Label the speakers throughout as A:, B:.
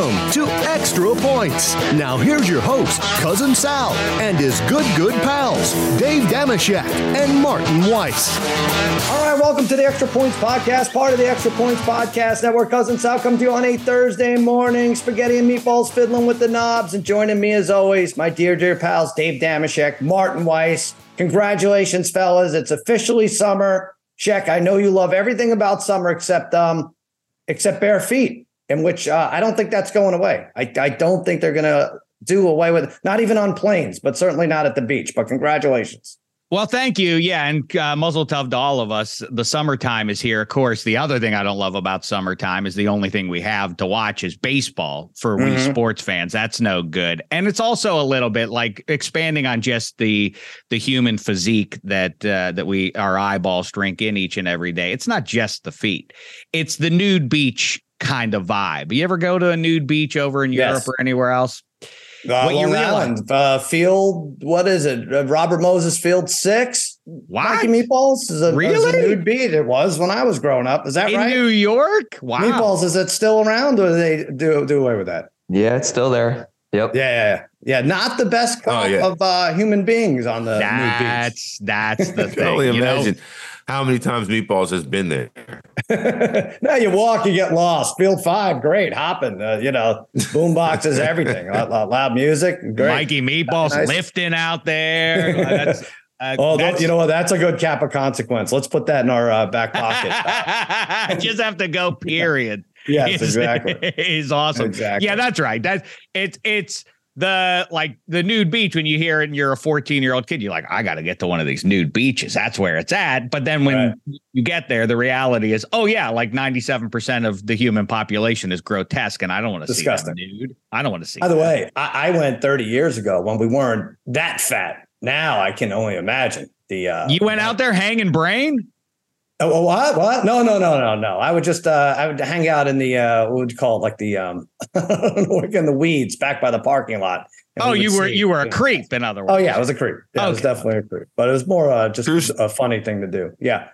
A: Welcome to Extra Points. Now here's your host, Cousin Sal, and his good, good pals, Dave Dameshek and Martin Weiss.
B: All right, welcome to the Extra Points Podcast, part of the Extra Points Podcast Network. Cousin Sal come to you on a Thursday morning. Spaghetti and meatballs fiddling with the knobs. And joining me as always, my dear, dear pals, Dave Dameshek, Martin Weiss. Congratulations, fellas. It's officially summer. Check. I know you love everything about summer except um except bare feet in which uh, I don't think that's going away. I, I don't think they're going to do away with not even on planes, but certainly not at the beach. But congratulations.
C: Well, thank you. Yeah, and uh, muzzle tough to all of us. The summertime is here. Of course, the other thing I don't love about summertime is the only thing we have to watch is baseball for mm-hmm. we sports fans. That's no good, and it's also a little bit like expanding on just the the human physique that uh, that we our eyeballs drink in each and every day. It's not just the feet; it's the nude beach kind of vibe. You ever go to a nude beach over in Europe yes. or anywhere else?
B: Uh, Long Island, uh, field. What is it? Uh, Robert Moses Field Six.
C: What?
B: Mikey Meatballs is a,
C: really
B: is a nude beat. It was when I was growing up. Is that
C: in
B: right?
C: New York? Wow.
B: Meatballs is it still around, or do they do do away with that?
D: Yeah, it's still there. Yep.
B: Yeah, yeah, yeah. Not the best oh, yeah. of uh, human beings on the
C: that's, That's the thing.
E: only imagine. Know? How many times Meatballs has been there.
B: now you walk, you get lost. Field five, great, hopping. Uh, you know, boom boxes, everything, loud, loud, music. Great.
C: Mikey Meatballs nice. lifting out there. That's,
B: uh, oh, that's, you know what? That's a good cap of consequence. Let's put that in our uh, back pocket.
C: Just have to go. Period.
B: yes, exactly.
C: He's awesome. Exactly. Yeah, that's right. That it's it's the like the nude beach when you hear it and you're a 14 year old kid you're like i got to get to one of these nude beaches. That's where it's at. But then when right. you get there the reality is oh yeah like 97% of the human population is grotesque and i don't want to see that nude. I don't want to see
B: by the
C: that.
B: way I, I, went 30 years ago when we weren't that fat. Now i can only imagine the uh
C: you went out there hanging brain
B: Oh, what? What? No, no, no, no, no. I would just uh I would hang out in the uh what would you call it? Like the um in the weeds back by the parking lot.
C: Oh, we you were see, you were a creep, in other words.
B: Oh yeah, it was a creep. Yeah, okay. it was definitely a creep. But it was more uh just a funny thing to do. Yeah.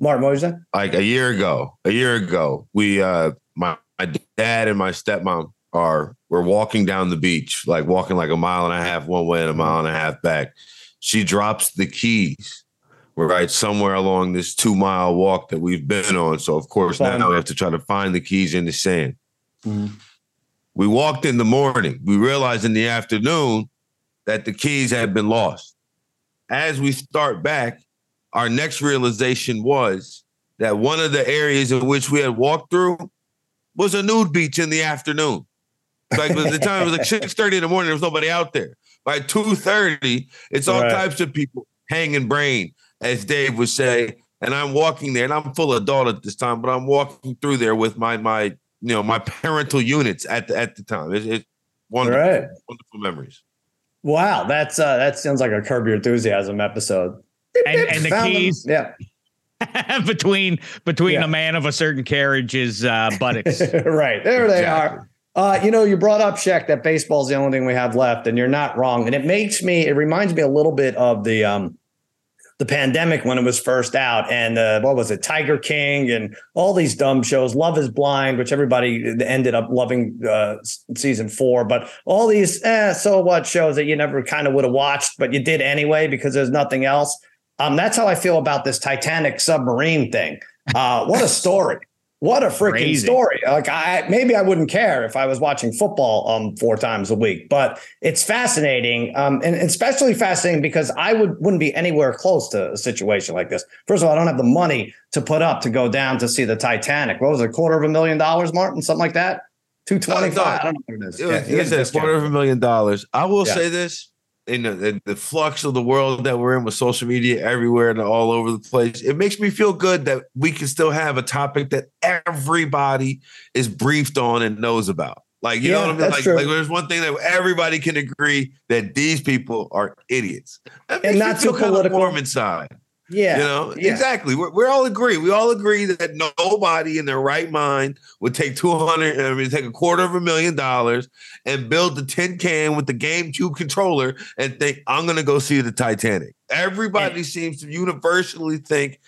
B: Martin, what was that?
E: Like a year ago, a year ago, we uh my, my dad and my stepmom are we're walking down the beach, like walking like a mile and a half one way and a mile and a half back. She drops the keys right somewhere along this two mile walk that we've been on. So of course now we have to try to find the keys in the sand. Mm-hmm. We walked in the morning. We realized in the afternoon that the keys had been lost. As we start back, our next realization was that one of the areas in which we had walked through was a nude beach in the afternoon. Like by the time it was like six thirty in the morning, there was nobody out there. By two thirty, it's all right. types of people hanging brain, as Dave would say. And I'm walking there, and I'm full of adult at this time, but I'm walking through there with my my you know my parental units at the at the time. It's, it's wonderful, right. wonderful memories.
B: Wow, that's uh, that sounds like a Curb Your Enthusiasm episode.
C: And, and the keys,
B: yeah.
C: between between yeah. a man of a certain carriage is uh, buttocks.
B: right there, they are. Uh, you know, you brought up Shek that baseball's the only thing we have left, and you're not wrong. And it makes me, it reminds me a little bit of the um, the pandemic when it was first out and uh, what was it tiger king and all these dumb shows love is blind which everybody ended up loving uh, season four but all these eh, so what shows that you never kind of would have watched but you did anyway because there's nothing else. Um, that's how i feel about this titanic submarine thing. Uh, what a story what a freaking Crazy. story. Like I maybe I wouldn't care if I was watching football um four times a week, but it's fascinating. Um and especially fascinating because I would wouldn't be anywhere close to a situation like this. First of all, I don't have the money to put up to go down to see the Titanic. What was it, a quarter of a million dollars, Martin? Something like that? 225. I don't know what it is.
E: It was, yeah, a quarter of a million dollars. I will yeah. say this in the, in the, flux of the world that we're in with social media everywhere and all over the place, it makes me feel good that we can still have a topic that everybody is briefed on and knows about. Like, you yeah, know what I mean? Like, like, there's one thing that everybody can agree that these people are idiots.
B: and not too political.
E: Warm inside.
B: Yeah.
E: You know,
B: yeah.
E: exactly. We're, we all agree. We all agree that nobody in their right mind would take 200, I mean, take a quarter of a million dollars and build the tin can with the GameCube controller and think, I'm going to go see the Titanic. Everybody seems to universally think,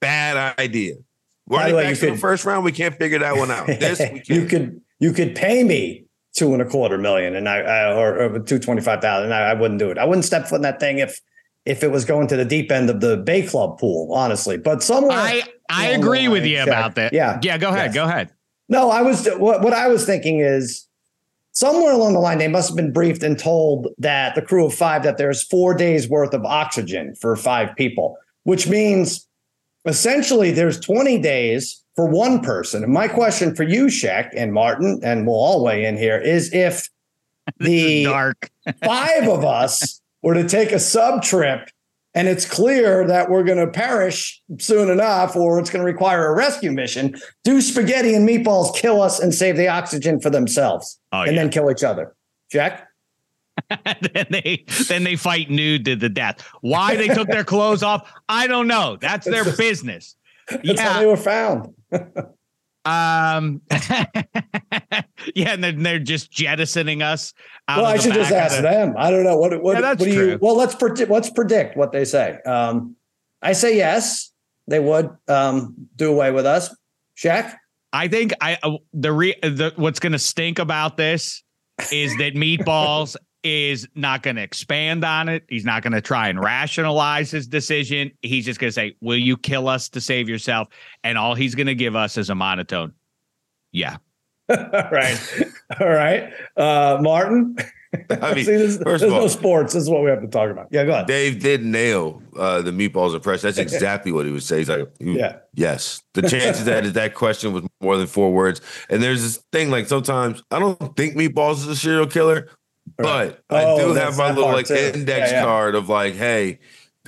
E: bad idea. We're
B: way,
E: back to the first round. We can't figure that one out. This,
B: you could you could pay me two and a quarter million and I, I or, or two twenty five thousand. I, I wouldn't do it. I wouldn't step foot in that thing if if it was going to the deep end of the Bay Club pool, honestly. But somewhere
C: I I agree with you
B: Jack.
C: about that.
B: Yeah.
C: Yeah. Go ahead.
B: Yes.
C: Go ahead.
B: No, I was what what I was thinking is somewhere along the line they must have been briefed and told that the crew of five that there's four days worth of oxygen for five people, which means essentially there's 20 days for one person. And my question for you, Shek and Martin, and we'll all weigh in here, is if the
C: Dark.
B: five of us were to take a sub trip and it's clear that we're going to perish soon enough or it's going to require a rescue mission, do spaghetti and meatballs kill us and save the oxygen for themselves
C: Oh,
B: and
C: yeah.
B: then kill each other? Jack?
C: then they then they fight nude to the death. Why they took their clothes off, I don't know. That's their business.
B: That's how they were found.
C: Um, yeah, and then they're just jettisoning us. Out
B: Well,
C: of
B: I should just ask
C: the-
B: them. I don't know. What, what,
C: Yeah, that's
B: what do you,
C: true.
B: well, let's predict, let's predict what they say. Um, I say yes, they would um, do away with us. Shek?
C: I think I uh, the re the what's going to stink about this is that meatballs is not going to expand on it. He's not going to try and rationalize his decision. He's just going to say, "Will you kill us to save yourself?" And all he's going to give us is a monotone. Yeah.
B: All right. All right. Uh, Martin?
E: I mean,
B: See, this,
E: first
B: there's
E: of all-
B: no sports. This is what we have to talk about. Yeah, go ahead.
E: Dave did nail uh, the meatballs impression. That's exactly what he would say. He's like, "You-
B: Yeah.
E: yes. The chances that that question was more than four words. And there's this thing like sometimes I don't think meatballs is a serial killer, but I
B: Oh,
E: do have my little like
B: too.
E: index
B: Yeah, yeah.
E: card of like, hey,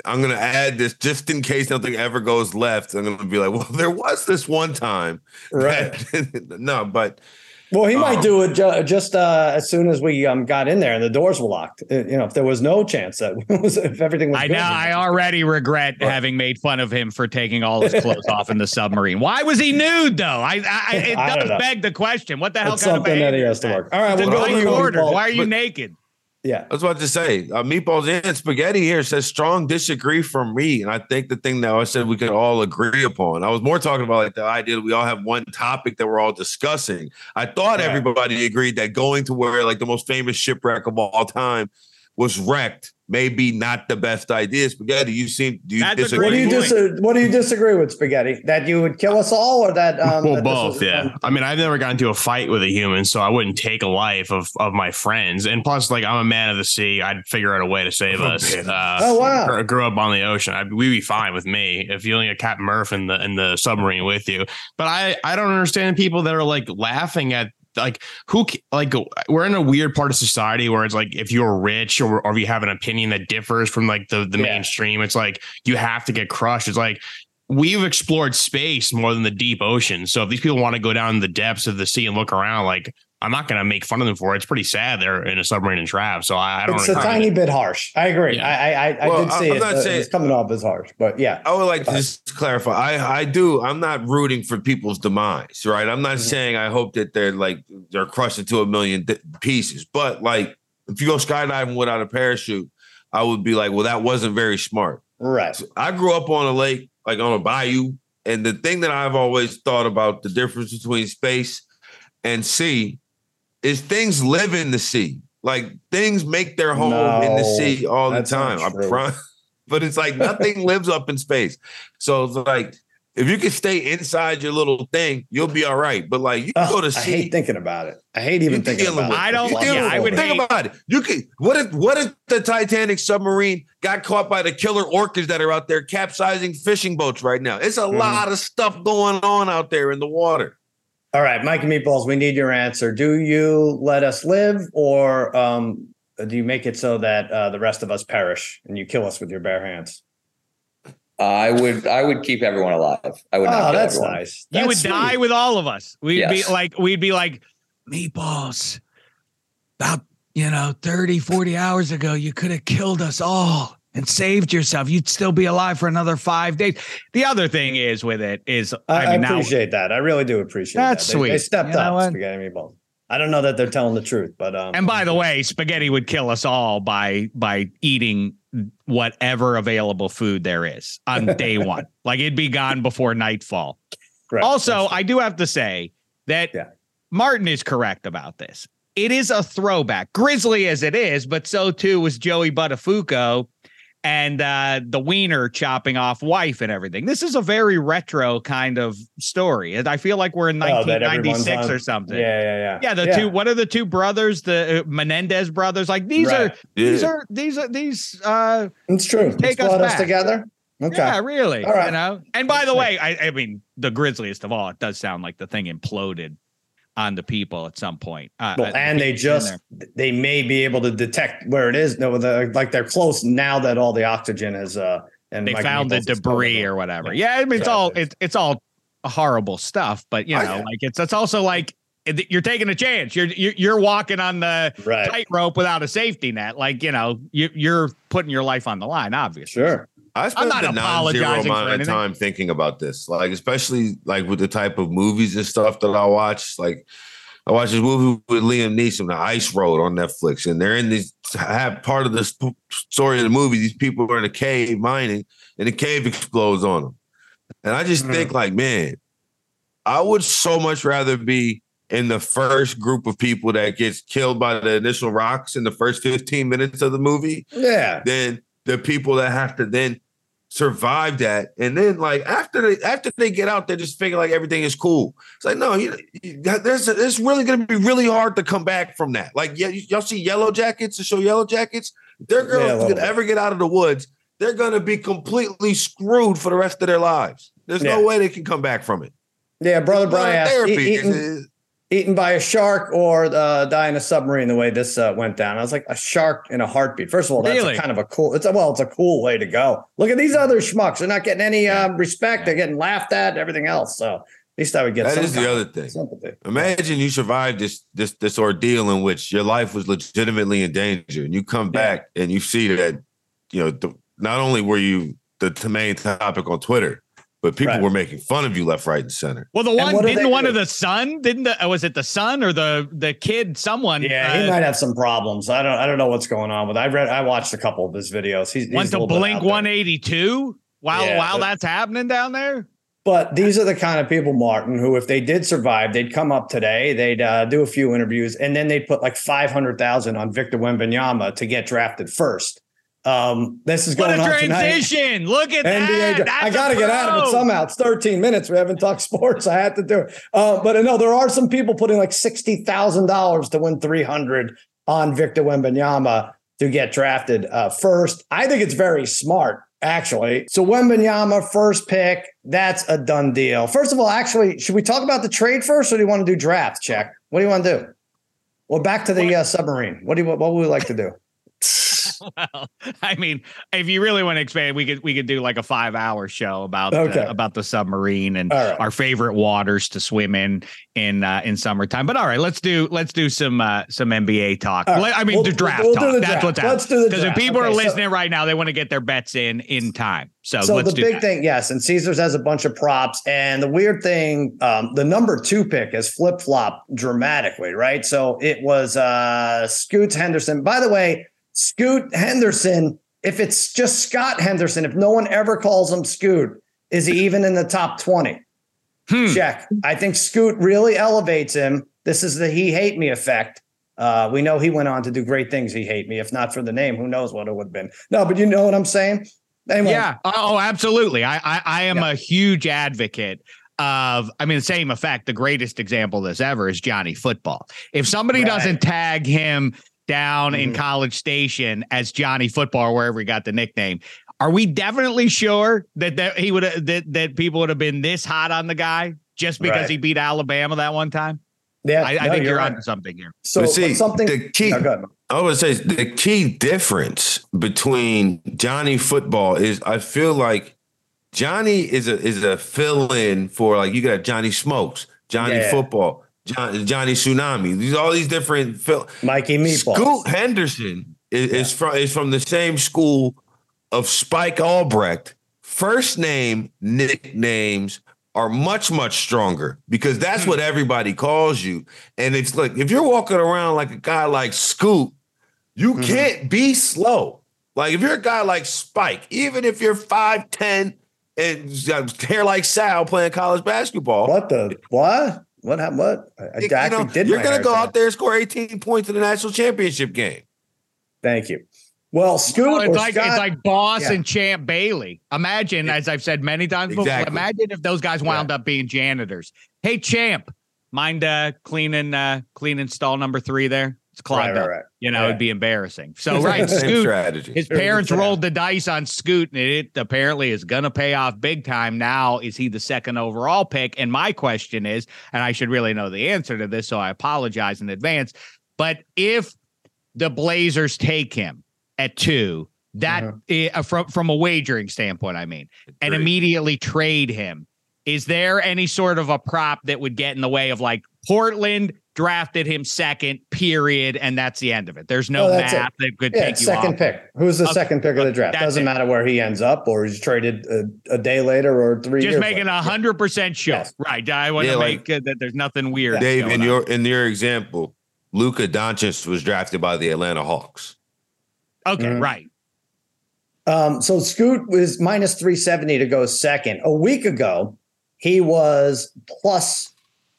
E: I'm gonna add this just in case nothing ever goes left. I'm gonna be like, well, there was this one time,
B: Right.
E: no, but
B: Well, he might
E: Um,
B: do it ju- just uh, as soon as we um, got in there and the doors were locked. Uh, You know, if there was no chance that if everything was
C: I
B: good,
C: know. I
B: might
C: already regret
B: Right.
C: having made fun of him for taking all his clothes off in the submarine. Why was he nude though? I, I it
B: I
C: does beg the question. What the hell
B: It's
C: kind of
B: something that he has to work. All right,
C: It's
B: we'll go to
C: night
B: you,
C: order. Why are you
E: But-
C: naked?
B: Yeah.
E: I was about to say. Uh, meatballs and spaghetti here says strong disagree from me, and I think the thing that I said we could all agree upon. I was more talking about like the idea that we all have one topic that we're all discussing. I thought
B: Right.
E: everybody agreed that going to where like the most famous shipwreck of all time was wrecked, maybe not the best idea. Spaghetti, you seem do you
C: That's a
E: disagree?
B: What do you dis- What do you disagree with, Spaghetti? That you would kill us all, or that? Um,
F: well,
B: that
F: both, yeah.
B: um,
F: I mean, I've never gotten into a fight with a human, so I wouldn't take a life of of my friends. And plus, like, I'm a man of the sea. I'd figure out a way to save
E: Oh,
F: us.
E: man.
F: Uh,
B: Oh, wow.
F: gr- Grew up on the ocean. I'd, we'd be fine with me if you only got Captain Murph in the in the submarine with you. But I I don't understand people that are like laughing at. Like who like we're in a weird part of society where it's like if you're rich or, or if you have an opinion that differs from like the the
B: Yeah.
F: mainstream, it's like you have to get crushed. It's like we've explored space more than the deep ocean. So if these people want to go down the depths of the sea and look around, like I'm not going to make fun of them for it. It's pretty sad they're in a submarine and trapped. So I, I don't.
B: It's a
F: agree
B: tiny
F: it.
B: bit harsh. I agree.
F: Yeah.
B: I I, I,
E: Well,
B: I did see
E: I'm
B: it.
E: not
B: Uh,
E: saying-
B: it's coming off as harsh, but yeah.
E: I would like to just clarify. I I do. I'm not rooting for people's demise, right? I'm not
B: Mhm.
E: saying I hope that they're like they're crushed into a million di- pieces. But like, if you go skydiving without a parachute, I would be like, well, that wasn't very smart.
B: Right.
E: So I grew up on a lake, like on a bayou, and the thing that I've always thought about the difference between space and sea is things live in the sea. Like things make their home in the sea all the time. I
B: true.
E: promise. But it's like nothing lives up in space. So it's like if you can stay inside your little thing, you'll be all right. But like you
B: Ugh,
E: go to
B: I
E: sea,
B: hate thinking about it. I hate even thinking about it.
C: I don't-
E: You're
C: yeah,
E: dealing
C: I
E: with
C: would
E: it. think
C: hate-
E: about it. You could what if what if the Titanic submarine got caught by the killer orcas that are out there capsizing fishing boats right now? It's a
B: Mhm.
E: lot of stuff going on out there in the water.
B: All right, Mike and Meatballs, we need your answer. Do you let us live, or um, do you make it so that uh, the rest of us perish and you kill us with your bare hands?
D: I would I would keep everyone alive. I would not
B: Oh,
D: kill
B: that's
D: everyone.
B: nice.
C: You would
B: sweet.
C: die with all of us. We'd
D: Yes.
C: be like, we'd be like, meatballs. About, you know, 30, 40 hours ago, you could have killed us all. And saved yourself, you'd still be alive for another five days. The other thing is with it is,
B: I,
C: I,
B: I
C: mean, now,
B: appreciate that. I really do appreciate
C: That's
B: that. They- They,
C: sweet.
B: stepped
C: You
B: up, spaghetti meatballs. I don't know that they're telling the truth, but um,
C: and by the way, spaghetti would kill us all by by eating whatever available food there is on day one. Like it'd be gone before nightfall.
B: correct.
C: Also, I do have to say that
B: Yeah.
C: Martin is correct about this. It is a throwback, grisly as it is, but so too was Joey Buttafuoco and uh, the wiener chopping off wife and everything. This is a very retro kind of story. I feel like we're in
B: Oh,
C: 1996
B: on-
C: or something.
B: yeah, yeah, yeah.
C: Yeah, the two. What are the two brothers? The uh, Menendez brothers. Like these
B: Right.
C: are these
E: Yeah.
C: are these are these. uh
B: It's true.
C: Take us
B: us together. Okay.
C: Yeah, really.
B: All right.
C: You know. And by the way, I, I mean the grisliest of all. It does sound like the thing imploded on the people at some point. Uh,
B: Well,
C: uh,
B: and they just they may be able to detect where it is. No, the, like they're close now that all the oxygen is uh and
C: they found the debris or whatever.
B: Yeah.
C: Yeah, I mean it's all it's it's all horrible stuff. But you know, like it's it's also like you're taking a chance. You're you're, walking on the
B: right.
C: tightrope without a safety net. Like you know, you, you're putting your life on the line. Obviously.
B: Sure.
E: I spent
C: not
E: the non-zero
C: apologizing
E: amount of time thinking about this, like especially like with the type of movies and stuff that I watch. Like I watched this movie with Liam Neeson, The Ice Road, on Netflix, and they're in this have part of the story of the movie. These people are in a cave mining, and the cave explodes on them. And I just
B: Mhm.
E: think, like, man, I would so much rather be in the first group of people that gets killed by the initial rocks in the first 15 minutes of the movie
B: Yeah.
E: than the people that have to then survive that. And then like after they after they get out, they just figure like everything is cool. It's like no, you, you there's it's really gonna be really hard to come back from that. Like yeah, y'all see Yellowjackets to show Yellowjackets. Their
B: Yeah,
E: girls
B: little
E: could ever get out of the woods, they're gonna be completely screwed for the rest of their lives. There's
B: Yeah.
E: no way they can come back from it.
B: Yeah, brother Brian
E: therapy.
B: "E- eaten, by a shark or uh, die in a submarine the way this uh, went down. I was like, a shark in a heartbeat. First of all, that's a
C: Really?
B: kind of a cool, it's a, well, it's a cool way to go. Look at these other schmucks. They're not getting any um, respect. They're getting laughed at and everything else. So at least I would get
E: That
B: some
E: is the other thing.
B: sympathy.
E: Imagine you survived this this this ordeal in which your life was legitimately in danger, and you come
B: Yeah.
E: back and you see that you know the, not only were you the, t- main topic on Twitter, but people
B: Right.
E: were making fun of you left, right, and center.
C: Well, the one
B: did
C: didn't
B: they
C: one
B: do?
C: of the son didn't the uh, was it the son or the the kid? Someone
B: Yeah,
C: uh,
B: he might have some problems. I don't. I don't know what's going on with. I read. I watched a couple of his videos. He's, he's
C: went
B: a
C: to Blink 182 while
B: Yeah,
C: while
B: but-
C: that's happening down there.
B: But these are the kind of people, Martin, who if they did survive, they'd come up today, they'd uh, do a few interviews, and then they'd put like five hundred thousand on Victor Wembanyama to get drafted first. Um, this is
C: What
B: going
C: a
B: on tonight.
C: transition! Look at
B: NBA.
C: that. That's
B: got to get out of it somehow. It's 13 minutes. We haven't talked sports. I had to do it. Uh, but no, there are some people putting like $60,000 to win 300 on Victor Wembanyama to get drafted uh, first. I think it's very smart, actually. So Wembanyama, first pick, that's a done deal. First of all, actually, should we talk about the trade first or do you want to do draft check? What do you want to do? Well, back to the uh, submarine. What do you, what would we like to do?
C: well, I mean, if you really want to expand, we could we could do like a five hour show about
B: Okay.
C: uh, about the submarine and
B: right.
C: our favorite waters to swim in in uh, in summertime. But all right, let's do let's do some uh, some NBA talk.
B: Right.
C: I mean,
B: We'll-
C: the draft
B: we'll
C: talk.
B: the
C: That's
B: draft.
C: what's
B: Let's do the
C: Because if people are
B: Okay, so-
C: listening right now, they want to get their bets in in time. So,
B: So the big
C: that.
B: thing, yes, and Caesars has a bunch of props, and the weird thing, um, the number two pick has flip flop dramatically, right? So it was uh, Scoot Henderson. By the way, Scoot Henderson. If it's just Scott Henderson, if no one ever calls him Scoot, is he even in the top twenty?
C: Hmm.
B: Check. I think Scoot really elevates him. This is the he hate me effect. Uh, we know he went on to do great things. He hate me. If not for the name, who knows what it would have been? No, but you know what I'm saying. Anyway,
C: Yeah. Oh, absolutely. I I, I am
B: Yeah.
C: a huge advocate of. I mean, the same effect. The greatest example of this ever is Johnny Football. If somebody
B: Right.
C: doesn't tag him down in
B: Mhm.
C: College Station as Johnny Football, or wherever he got the nickname. Are we definitely sure that, that he would that that people would have been this hot on the guy just because
B: Right.
C: he beat Alabama that one time?
B: Yeah,
C: I, I think you're,
B: right.
C: onto something here.
B: So
E: But see,
B: something.
E: the key-
B: No.
E: I would say the key difference between Johnny football is I feel like Johnny is a is a fill in for like you got Johnny Smokes, Johnny
B: Yeah.
E: Football, John, Johnny Tsunami. These all these different fill.
B: Mikey Meatball.
E: Scoot Henderson is, is from is from the same school of Spike Albrecht, first name nicknames are much much stronger because that's what everybody calls you. And it's like if you're walking around like a guy like Scoot, you
B: Mhm.
E: can't be slow. Like if you're a guy like Spike, even if you're 5'10 and you got hair like Sal playing college basketball,
B: What the what? What happened? What? I, I
E: you
B: actually
E: know,
B: did.
E: you're gonna go out there and score 18 points in the national championship game.
B: Thank you. Well, Scoot
C: Well, it's
B: or
C: like
B: Scott,
C: it's like Boss
B: Yeah.
C: and Champ Bailey. Imagine, as I've said many times before, imagine if those guys wound up being janitors. Hey, Champ, mind uh, cleaning uh, cleaning stall number three there? It's
B: right,
C: clogged
B: right,
C: up.
B: right.
C: You know,
B: Yeah.
C: it'd be embarrassing. So right, Scoot.
E: strategy.
C: His parents
B: plan.
C: rolled the dice on Scoot, and it apparently is going to pay off big time. Now, is he the second overall pick? And my question is, and I should really know the answer to this, so I apologize in advance. But if the Blazers take him at two, that
B: Uh-huh.
C: uh, from from a wagering standpoint, I mean, and immediately trade him, is there any sort of a prop that would get in the way of like Portland? Drafted him second, period, and that's the end of it. There's no
B: Oh, that's it.
C: math that could
B: Yeah,
C: take you
B: second
C: off.
B: pick. Who's the
C: Okay,
B: second pick of the draft? Doesn't
C: it.
B: matter where he ends up, or he's traded a, a day later or three
C: just
B: years.
C: making a hundred percent sure.
B: Yes.
C: Right. I want to
E: Yeah,
C: make
E: like-
C: uh, that there's nothing weird.
E: Dave, in
C: on.
E: your in your example, Luka Doncic was drafted by the Atlanta Hawks.
C: okay,
B: Mhm.
C: right.
B: Um, so Scoot was minus 370 to go second. A week ago, he was plus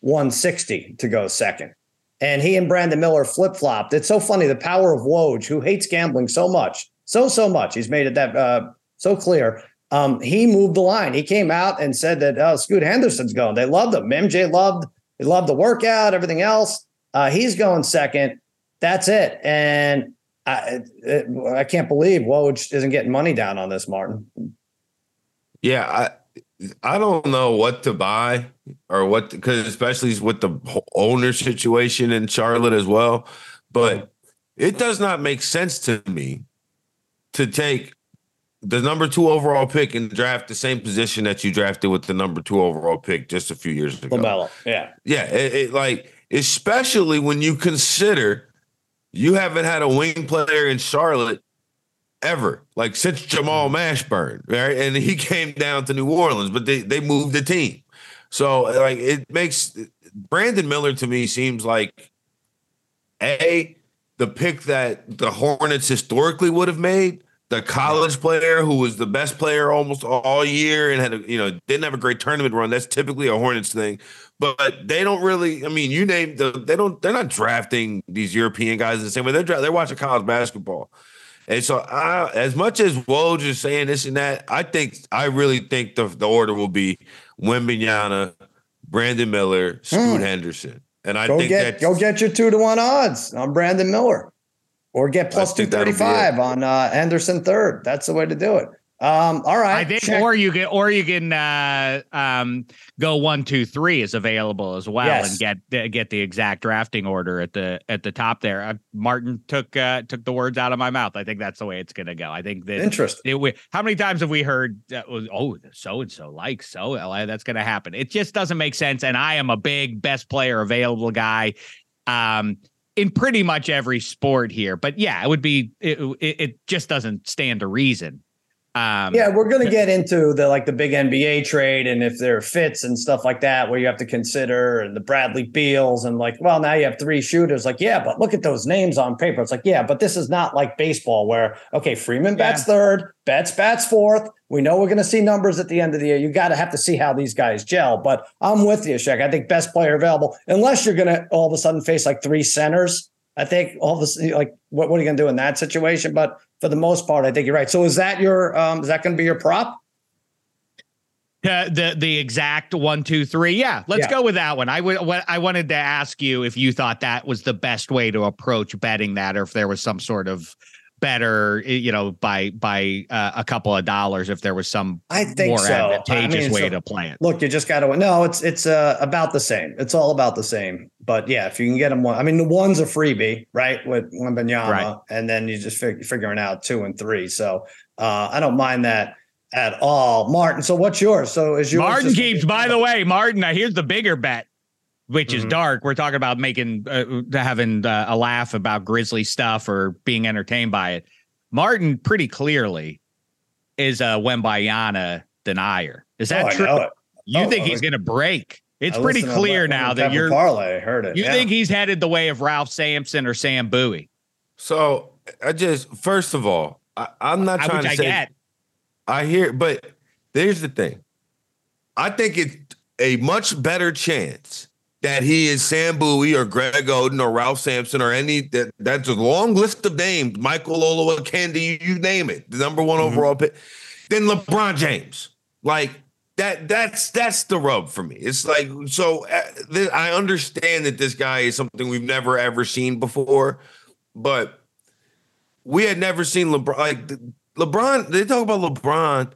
B: 160 to go second. And he and Brandon Miller flip flopped. It's so funny. The power of Woj, who hates gambling so much, so, so much. He's made it that uh, so clear. Um, he moved the line. He came out and said that oh, Scoot Henderson's going. They loved him. MJ loved, they loved the workout, everything else. Uh, he's going second. That's it. And I, it, I can't believe Woj isn't getting money down on this, Martin.
E: Yeah, I don't know what to buy or what because especially with the owner situation in Charlotte as well. But it does not make sense to me to take the number two overall pick and draft the same position that you drafted with the number two overall pick just a few years ago.
B: LaMelo, yeah,
E: Yeah, it, it, like especially when you consider you haven't had a wing player in Charlotte ever, like since Jamal Mashburn, right? And he came down to New Orleans, but they they moved the team. So like it makes Brandon Miller to me seems like a the pick that the Hornets historically would have made. The college player who was the best player almost all year and had a, you know didn't have a great tournament run. That's typically a Hornets thing but they don't really. I mean, you name the. They don't. They're not drafting these European guys the same way. They're they're watching college basketball, and so I, as much as Woj is saying this and that, I think I really think the the order will be Wembanyama, Brandon Miller, Scoot
B: Hmm.
E: Henderson, and I
B: go
E: think
B: get go get your two to one odds on Brandon Miller, or get plus two thirty five on uh, Henderson third. That's the way to do it. Um, all right,
C: I think,
B: check.
C: or you can, or you can uh, um, go one, two, three is available as well,
B: Yes.
C: and get uh, get the exact drafting order at the at the top there. Uh, Martin took uh, took the words out of my mouth. I think that's the way it's going to go. I think that
B: interesting.
C: it, we, how many times have we heard was, oh so and so like so that's going to happen it just doesn't make sense and i am a big best player available guy um in pretty much every sport here but yeah it would be it, it, it just doesn't stand to reason um
B: Yeah, we're gonna get into the like the big NBA trade and if there are fits and stuff like that where you have to consider and the Bradley Beals and like, well, now you have three shooters. Like, yeah, but look at those names on paper. It's like, yeah, but this is not like baseball where okay, Freeman bats third, Betts bats fourth. We know we're gonna see numbers at the end of the year. You gotta have to see how these guys gel. But I'm with you, Shek. I think best player available, unless you're gonna all of a sudden face like three centers. I think all a like what, what are you gonna do in that situation? But for the most part, I think you're right. So is that your um, is that going to be your prop?
C: Uh, the the exact one two three yeah let's
B: Yeah.
C: go with that one i would what i wanted to ask you if you thought that was the best way to approach betting that or if there was some sort of better you know by by uh, a couple of dollars if there was some
B: I think
C: more
B: so. I
C: advantageous
B: mean,
C: way
B: so-
C: to play it
B: Look, you just got to no. It's it's uh, about the same. It's all about the same. But yeah, if you can get them one, I mean, the one's a freebie, right? With Wembanyama,
C: Right.
B: and then you just fig- figuring out two and three. So uh, I don't mind that at all, Martin. So what's yours? So is yours
C: Martin
B: just-
C: keeps, by the way, Martin, here's the bigger bet, which is
B: Mhm.
C: dark. We're talking about making, uh, having uh, a laugh about Grizzly stuff or being entertained by it. Martin pretty clearly is a Wembanyama denier. Is that
B: Oh,
C: true? You
B: Oh,
C: think he's going to break? It's
B: I
C: pretty clear
B: Lemon
C: now that
B: Pepper
C: you're.
B: parlay. I heard it.
C: You
B: yeah.
C: think he's headed the way of Ralph Sampson or Sam Bowie?
E: So I just first of all, I, I'm not trying
C: Which
E: to
C: I
E: say
C: get.
E: I hear, but there's the thing. I think it's a much better chance that he is Sam Bowie or Greg Oden or Ralph Sampson or any that that's a long list of names, Michael Olowokandi, you name it, the number one
C: Mm-hmm.
E: overall pick, than LeBron James. Like that that's that's the rub for me. It's like so uh, th- I understand that this guy is something we've never ever seen before, but we had never seen LeBron like LeBron. They talk about LeBron.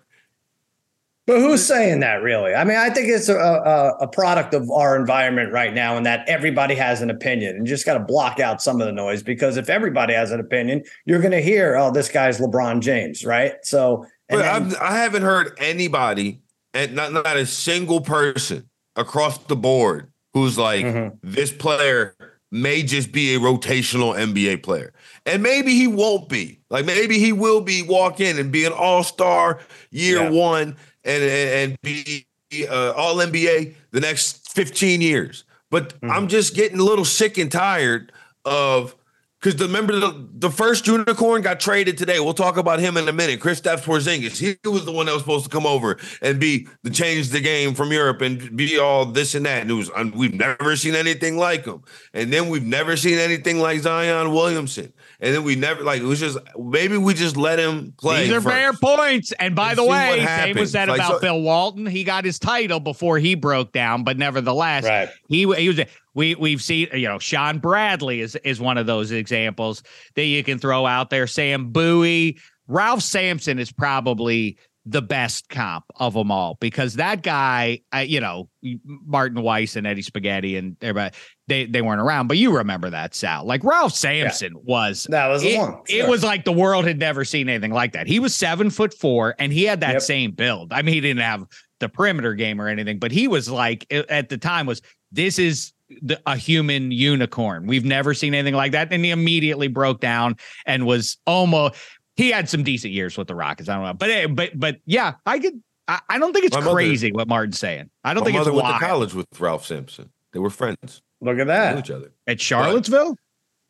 B: But who's saying that really? I mean, I think it's a, a, a product of our environment right now, and that everybody has an opinion, and you just got to block out some of the noise because if everybody has an opinion, you're going to hear, "Oh, this guy's LeBron James," right? So, and
E: But
B: then-
E: I haven't heard anybody, and not not a single person across the board who's like
B: Mhm.
E: this player may just be a rotational NBA player, and maybe he won't be. Like maybe he will be walk in and be an All Star year
B: Yeah.
E: one and and, be uh, All NBA the next fifteen years. But
B: Mm-hmm.
E: I'm just getting a little sick and tired of. Because remember the, the first unicorn got traded today. We'll talk about him in a minute. Chris Porzingis. He was the one that was supposed to come over and be the change the game from Europe and be all this and that. And it was and we've never seen anything like him. And then we've never seen anything like Zion Williamson. And then we never like it was just maybe we just let him play.
C: These are
E: first.
C: fair points. And by
E: And
C: the way, same was said
E: Like,
C: about
E: so-
C: Bill Walton. He got his title before he broke down, but nevertheless,
B: right.
C: he he was we we've seen you know Shawn Bradley is is one of those examples that you can throw out there. Sam Bowie, Ralph Sampson is probably the best comp of them all because that guy, I, you know, Martin Weiss and Eddie Spaghetti and everybody, they they weren't around, but you remember that Sal. Like Ralph Sampson was
B: That was the
C: it,
B: one.
C: it was like the world had never seen anything like that. He was seven foot four and he had that
B: Yep.
C: same build. I mean, he didn't have the perimeter game or anything, but he was like at the time was this is the, a human unicorn. We've never seen anything like that. And he immediately broke down and was almost he had some decent years with the Rockets. I don't know. But eh, but but yeah, I could I, I don't think it's
E: My mother-
C: crazy what Martin's saying. I don't
E: My
C: think it's
E: mother went to
C: wild.
E: college with Ralph Sampson. They were friends.
B: Look at
E: They knew
B: that.
E: each other.
C: At Charlottesville?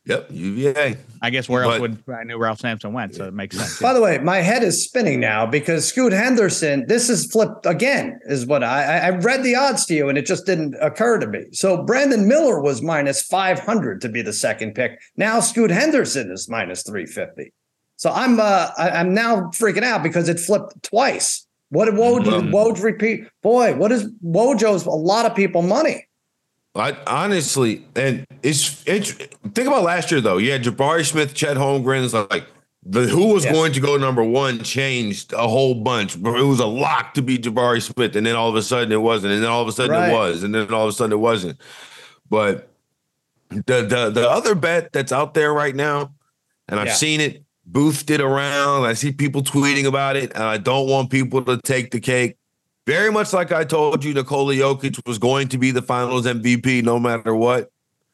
E: Yep, UVA.
C: I guess where else would I knew Ralph Sampson went, so it makes sense.
B: By the way, my head is spinning now because Scoot Henderson, this is flipped again, is what I, I I read the odds to you and it just didn't occur to me. So Brandon Miller was minus 500 to be the second pick. Now Scoot Henderson is minus 350. So I'm uh I, I'm now freaking out because it flipped twice. What did Woj,
E: Well-
B: Woj repeat? Boy, what is Wojo's a lot of people money?
E: I honestly, and it's it's think about last year though. You had Jabari Smith, Chet Holmgren's like the who was
B: Yes.
E: going to go number one changed a whole bunch. It was a lock to be Jabari Smith, and then all of a sudden it wasn't, and then all of a sudden
B: Right.
E: it was, and then all of a sudden it wasn't. But the the the other bet that's out there right now, and I've
B: Yeah.
E: seen it boosted it around. I see people tweeting about it, and I don't want people to take the cake. Very much like I told you, Nikola Jokic was going to be the Finals MVP no matter what.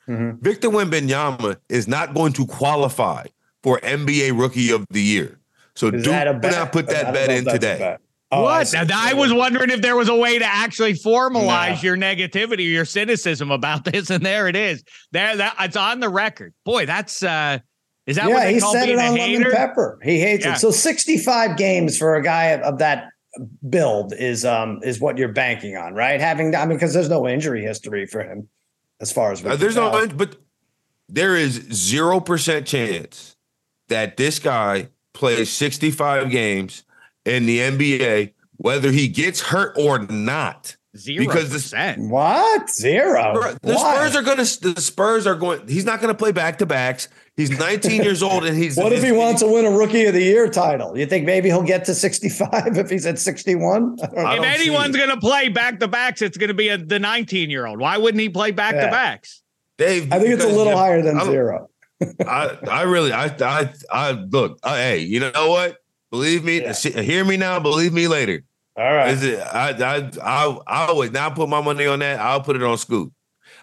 B: Mhm.
E: Victor Wembanyama is not going to qualify for NBA Rookie of the Year. So
B: Is
E: do
B: bet?
E: not put that bet in
B: if that's a
E: today.
B: bet. Oh,
C: what?
B: see.
C: Now, I was wondering if there was a way to actually formalize
B: No.
C: your negativity or your cynicism about this, and there it is. There, that it's on the record. Boy, that's uh is that what
B: yeah,
C: they
B: he
C: call
B: said
C: being
B: it on Lemon? Pepper. He hates
C: Yeah.
B: it. So 65 games for a guy of, of that build is um is what you're banking on, right? Having I mean, because there's no injury history for him as far as we
E: Uh, there's
B: tell.
E: no, but there is zero percent chance that this guy plays 65 games in the NBA, whether he gets hurt or not.
C: Zero
E: Because the-
C: percent.
B: what zero.
E: The
B: Why?
E: Spurs are going to. The Spurs are going. He's not going to play back to backs. He's 19 years old, and he's.
B: What if he wants to win a Rookie of the Year title? You think maybe he'll get to 65 if he's at 61? I don't know.
E: I
C: If anyone's going to play back to backs, it's going to be a, the 19 year old. Why wouldn't he play back to
B: Yeah.
C: backs?
E: Dave?
B: I think it's a little higher than
E: I don't-
B: zero.
E: I, I really, I, I, I look. Uh, hey, you know what? Believe me,
B: Yeah.
E: see- hear me now. Believe me later.
B: All right.
E: Is it? I, I, I, I would not put my money on that. I'll put it on Scoot.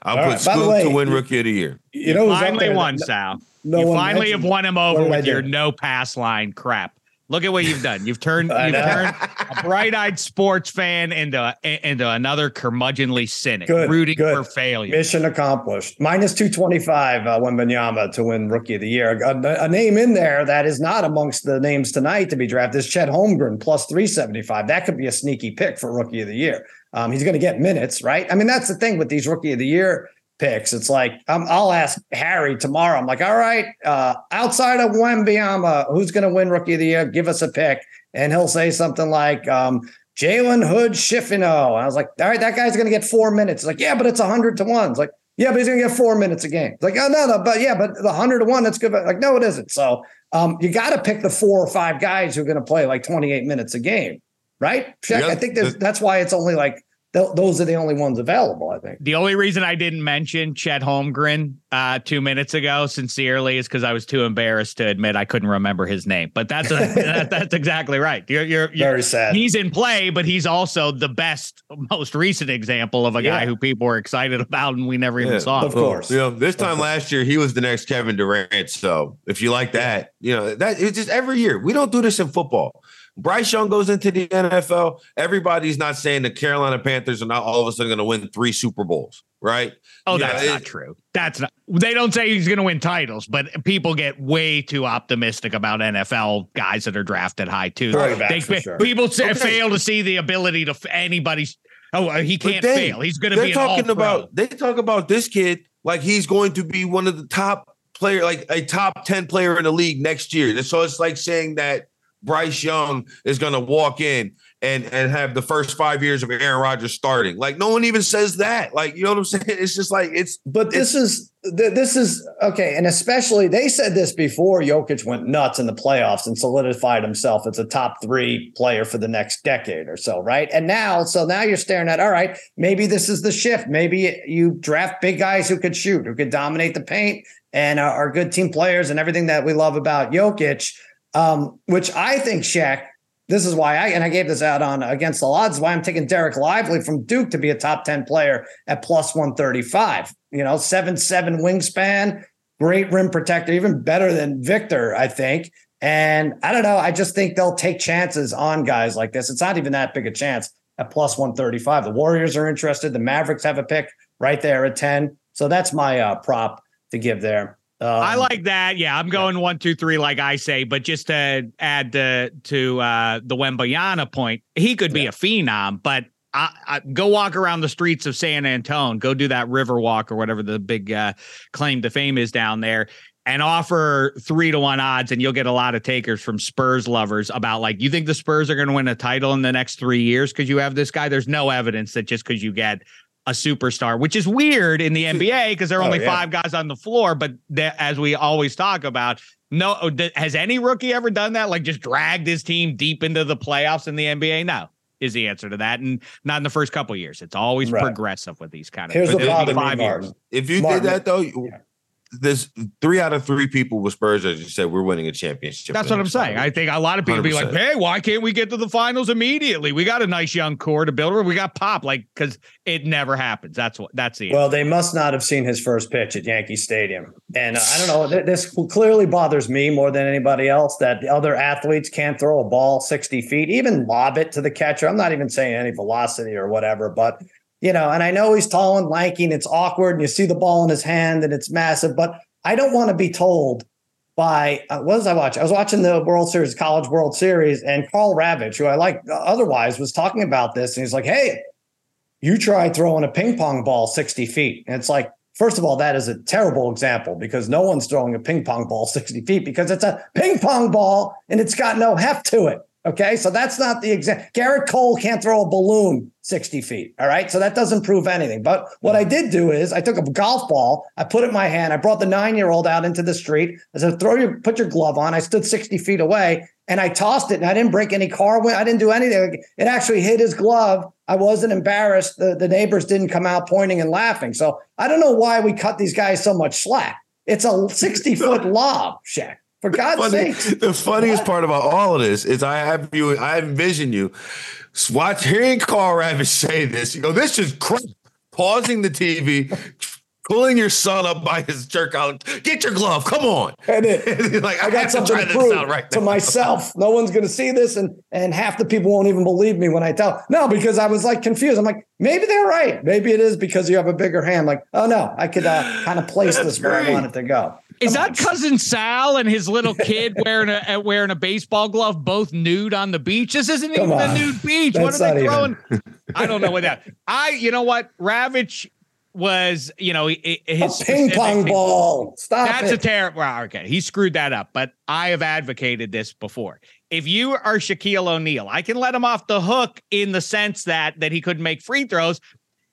E: I'll
B: All
E: put
B: right. By the
E: Scoot
B: way,
E: to win Rookie of the Year.
B: You
C: You
B: know, who's
C: finally won,
B: No-
C: Sal.
B: no
C: you finally have won him over with your no pass line crap. Look at what you've done. You've turned you've turned a bright-eyed sports fan into into another curmudgeonly cynic, good, rooting good. for failure.
B: Mission accomplished. Minus two twenty five uh, Wembanyama to win Rookie of the Year. A, a, name in there that is not amongst the names tonight to be drafted is Chet Holmgren plus three seventy five. That could be a sneaky pick for Rookie of the Year. Um, he's going to get minutes, right? I mean, that's the thing with these Rookie of the Year picks. It's like um, I'll ask Harry tomorrow. I'm like, all right, uh, outside of Wembanyama, who's going to win Rookie of the Year? Give us a pick, and he'll say something like um, Jalen Hood Schifino. And I was like, all right, that guy's going to get four minutes. It's like, yeah, but it's a hundred to one. It's like, yeah, but he's going to get four minutes a game. It's like, oh no, no, but yeah, but the hundred to one, that's good. Like, no, it isn't. So um, you got to pick the four or five guys who are going to play like 28 minutes a game, right? Yep. I think that's why it's only like th- those are the only ones available. I think
C: the only reason I didn't mention Chet Holmgren uh, two minutes ago, sincerely, is because I was too embarrassed to admit I couldn't remember his name. But that's a, that, that's exactly right. You're, you're, you're,
B: very sad.
C: He's in play, but he's also the best, most recent example of a yeah. guy who people were excited about and we never yeah, even saw.
B: Of course,
E: you know, this time last year he was the next Kevin Durant. So if you like that, you know that it's just every year we don't do this in football. Bryce Young goes into the NFL. Everybody's not saying the Carolina Panthers are not all of a sudden going to win three Super Bowls, right?
C: Oh, that's not true. That's not. They don't say he's going to win titles, but people get way too optimistic about NFL guys that are drafted high too. They, sure. People say, okay. fail to see the ability to anybody's. Oh, uh, he can't they, fail. He's going to be
E: talking about. They talk about this kid like he's going to be one of the top player, like a top ten player in the league next year. So it's like saying that Bryce Young is going to walk in and and have the first five years of Aaron Rodgers starting. Like no one even says that. Like you know what I'm saying? It's just like it's.
B: But this is this is okay, and especially they said this before Jokic went nuts in the playoffs and solidified himself as a top three player for the next decade or so, right? And now, so now you're staring at all right, maybe this is the shift. Maybe you draft big guys who could shoot, who could dominate the paint, and are good team players, and everything that we love about Jokic um, which I think Shek. This is why I and I gave this out on against the odds. Why I'm taking Dereck Lively from Duke to be a top ten player at plus one thirty five. You know, seven seven wingspan, great rim protector, even better than Victor, I think. And I don't know. I just think they'll take chances on guys like this. It's not even that big a chance at plus 135. The Warriors are interested. The Mavericks have a pick right there at 10. So that's my uh, prop to give there.
C: Um, I like that. Yeah, I'm going yeah. one, two, three, like I say. But just to add to, to uh, the Wembanyama point, he could be yeah. a phenom, but I, I, go walk around the streets of San Antone, go do that river walk or whatever the big uh, claim to fame is down there, and offer three to one odds, and you'll get a lot of takers from Spurs lovers about like, you think the Spurs are going to win a title in the next three years because you have this guy? There's no evidence that just because you get a superstar, which is weird in the NBA because there are oh, only oh, yeah. five guys on the floor. But as we always talk about, no, oh, has any rookie ever done that? Like just dragged his team deep into the playoffs in the NBA? No, is the answer to that, and not in the first couple years. It's always right. progressive with these kind of.
B: Here's the problem, five years.
E: If you Martin, did that though, yeah there's three out of three people with Spurs, as you said, we're winning a championship.
C: That's what I'm saying. I think a lot of people 100%. be like, "Hey, why can't we get to the finals immediately? We got a nice young core to build. We got pop, like because it never happens. That's what. That's the.
B: Well, answer. they must not have seen his first pitch at Yankee Stadium, and uh, I don't know. This clearly bothers me more than anybody else that the other athletes can't throw a ball 60 feet, even lob it to the catcher. I'm not even saying any velocity or whatever, but you know, and I know he's tall and lanky and it's awkward and you see the ball in his hand and it's massive, but I don't want to be told by uh, what was I watching? I was watching the World Series, College World Series, and Karl Ravech, who I like otherwise, was talking about this, and he's like, "Hey, you try throwing a ping pong ball sixty feet," and it's like. First of all, that is a terrible example because no one's throwing a ping pong ball 60 feet because it's a ping pong ball and it's got no heft to it. Okay. So that's not the exact. Gerrit Cole can't throw a balloon 60 feet. All right. So that doesn't prove anything. But what I did do is I took a golf ball, I put it in my hand, I brought the nine year old out into the street. I said, throw your, put your glove on. I stood 60 feet away and I tossed it and I didn't break any car. I didn't do anything. It actually hit his glove. I wasn't embarrassed. The, the neighbors didn't come out pointing and laughing. So I don't know why we cut these guys so much slack. It's a 60 foot lob, Shek. For God's
E: funny,
B: sake.
E: The funniest what? part about all of this is I have you, I envision you watch hearing Karl Ravech say this. You go, this is crap. Pausing the TV, pulling your son up by his jerk out. Get your glove. Come on.
B: And it,
E: like
B: I got something
E: try
B: to prove
E: right
B: to myself. No one's going to see this, and and half the people won't even believe me when I tell. No, because I was like confused. I'm like, maybe they're right. Maybe it is because you have a bigger hand. Like, oh no, I could uh, kind of place this where I
E: great.
B: want it to go.
C: Is that cousin Sal and his little kid wearing a uh, wearing a baseball glove, both nude on the beach? This isn't
B: Come
C: even
B: on.
C: a nude beach. what are they throwing? I don't know what that. I, you know what, Ravech was, you know, he-
B: A
C: his
B: ping pong
C: specific-
B: ball. Stop
C: That's a terrible. Well, okay, he screwed that up, but I have advocated this before. If you are Shaquille O'Neal, I can let him off the hook in the sense that that he couldn't make free throws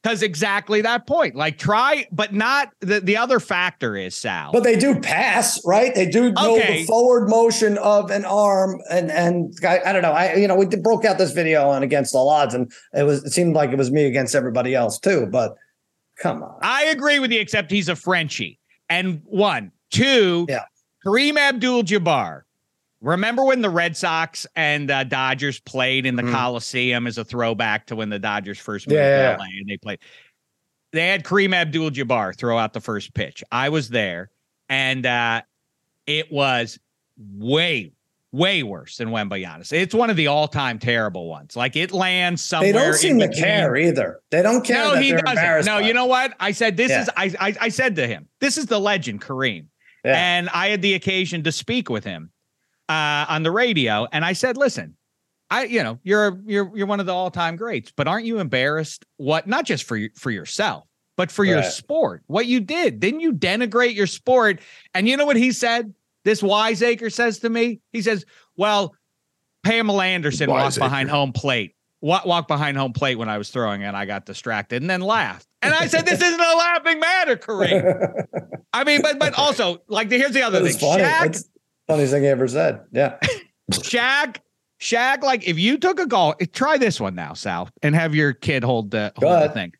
C: because exactly that point. Like try, but not the the other factor is Sal.
B: but they do pass, right? They do know
C: Okay.
B: the forward motion of an arm, and and I, I don't know. I you know we did, broke out this video on against all odds, and it was it seemed like it was me against everybody else too. But come on,
C: I agree with you, except he's a Frenchie. And one, two,
B: Yeah.
C: Kareem Abdul-Jabbar. Remember when the Red Sox and uh, Dodgers played in the
B: Mhm.
C: Coliseum as a throwback to when the Dodgers first moved
B: Yeah,
C: to LA and they played. They had Kareem Abdul-Jabbar throw out the first pitch. I was there, and uh, it was way, way worse than Wembanyama's. It's one of the all-time terrible ones. Like it lands somewhere.
B: they don't
C: in
B: seem to care either. They don't care.
C: no, he doesn't. No, you know what? I said this
B: Yeah.
C: is I, I I said to him, this is the legend, Kareem.
B: Yeah.
C: And I had the occasion to speak with him uh, on the radio, and I said, listen, I you know you're you're you're one of the all time greats, but aren't you embarrassed? What not just for for yourself, but for your sport? What you did? Didn't you denigrate your sport? And you know what he said? This wiseacre says to me, he says, well. Pamela Anderson walked behind home plate. Walk, walk behind home plate when I was throwing, and I got distracted, and then laughed. And I said, "This isn't a laughing matter, Kareem." I mean, but but also, like, here's the other
B: That
C: thing. Shaq,
B: funniest thing he ever said. Yeah.
C: Shaq, Shaq. Like, if you took a golf, try this one now, Sal, and have your kid hold the hold the thing.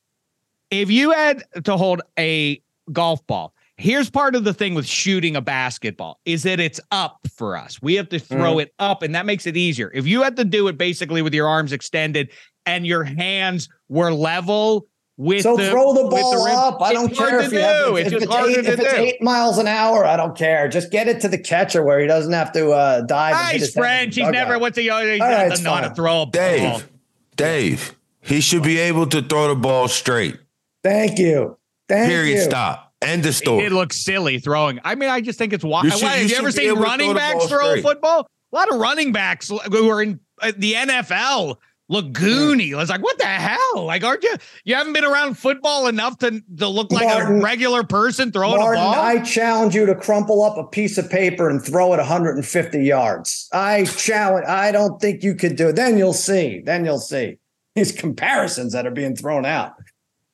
C: If you had to hold a golf ball, here's part of the thing with shooting a basketball is that it's up for us. We have to throw
B: Mm.
C: it up, and that makes it easier. If you had to do it basically with your arms extended and your hands were level with
B: So
C: the,
B: throw the
C: with
B: ball
C: rim,
B: up. I don't care if you
C: do.
B: have
C: It's
B: if, it's eight, if it's eight miles an hour. I don't care. Just get it to the catcher where he doesn't have to uh, dive. and
C: Ah,
B: hit
C: he's
B: his head in the
C: French. He's
B: dugout.
C: never what's he? He's
B: All right,
C: not
B: it's
C: to throw a ball.
E: Dave, Dave, he should be able to throw the ball straight.
B: Thank you. Thank
E: Period.
B: you.
E: Stop. End of story.
C: It looks silly throwing. I mean, I just think it's wild.
E: You should-
C: have
E: you
C: you ever seen running
E: throw
C: backs throw a
E: straight.
C: football? A lot of running backs who are in uh, the NFL look goony. It's like, what the hell? Like, aren't you? You haven't been around football enough to, to look like
B: Martin-
C: a regular person throwing
B: Martin,
C: a ball?
B: I challenge you to crumple up a piece of paper and throw it 150 yards. I challenge. I don't think you could do it. Then you'll see. Then you'll see these comparisons that are being thrown out.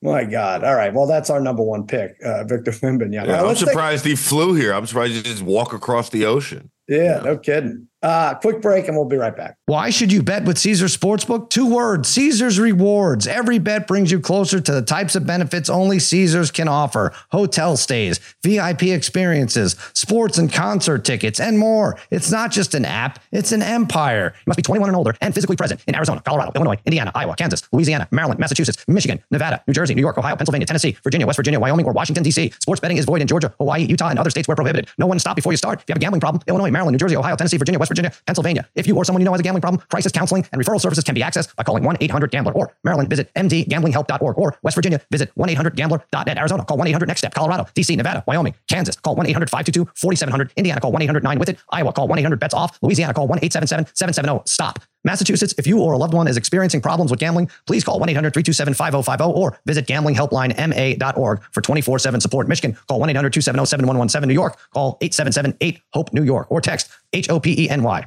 B: My God. All right. Well, that's our number one pick, uh, Victor Wembanyama.
E: Yeah,
B: Now,
E: I'm
B: let's take-
E: surprised he flew here. I'm surprised he just walk across the ocean.
B: Yeah, no kidding. Uh, quick break and we'll be right back.
G: Why should you bet with Caesars Sportsbook? Two words Caesars Rewards. Every bet brings you closer to the types of benefits only Caesars can offer hotel stays, VIP experiences, sports and concert tickets, and more. It's not just an app, it's an empire. You must be 21 and older and physically present in Arizona, Colorado, Illinois, Indiana, Iowa, Kansas, Louisiana, Maryland, Massachusetts, Michigan, Nevada, New Jersey, New York, Ohio, Pennsylvania, Tennessee, Virginia, West Virginia, Wyoming, or Washington, D.C. Sports betting is void in Georgia, Hawaii, Utah, and other states where prohibited. No one stop before you start. If you have a gambling problem, Illinois, Maryland, New Jersey, Ohio, Tennessee, Virginia, West Virginia, Pennsylvania. If you or someone you know has a gambling problem, crisis counseling and referral services can be accessed by calling 1-800-GAMBLER or Maryland, visit mdgamblinghelp.org or West Virginia, visit 1-800-GAMBLER.net. Arizona, call 1-800-NEXT STEP. Colorado, DC, Nevada, Wyoming, Kansas, call 1-800-522-4700. Indiana, call 1-800-9-WITH-IT. Iowa, call 1-800-BETS-OFF. Louisiana, call 1-877-770-STOP. Massachusetts, if you or a loved one is experiencing problems with gambling, please call 1-800-327-5050 or visit gamblinghelplinema.org for 24-7 support. Michigan, call 1-800-270-7117. New York, call 877-8-HOPE-NEW York or text H-O-P-E-N-Y.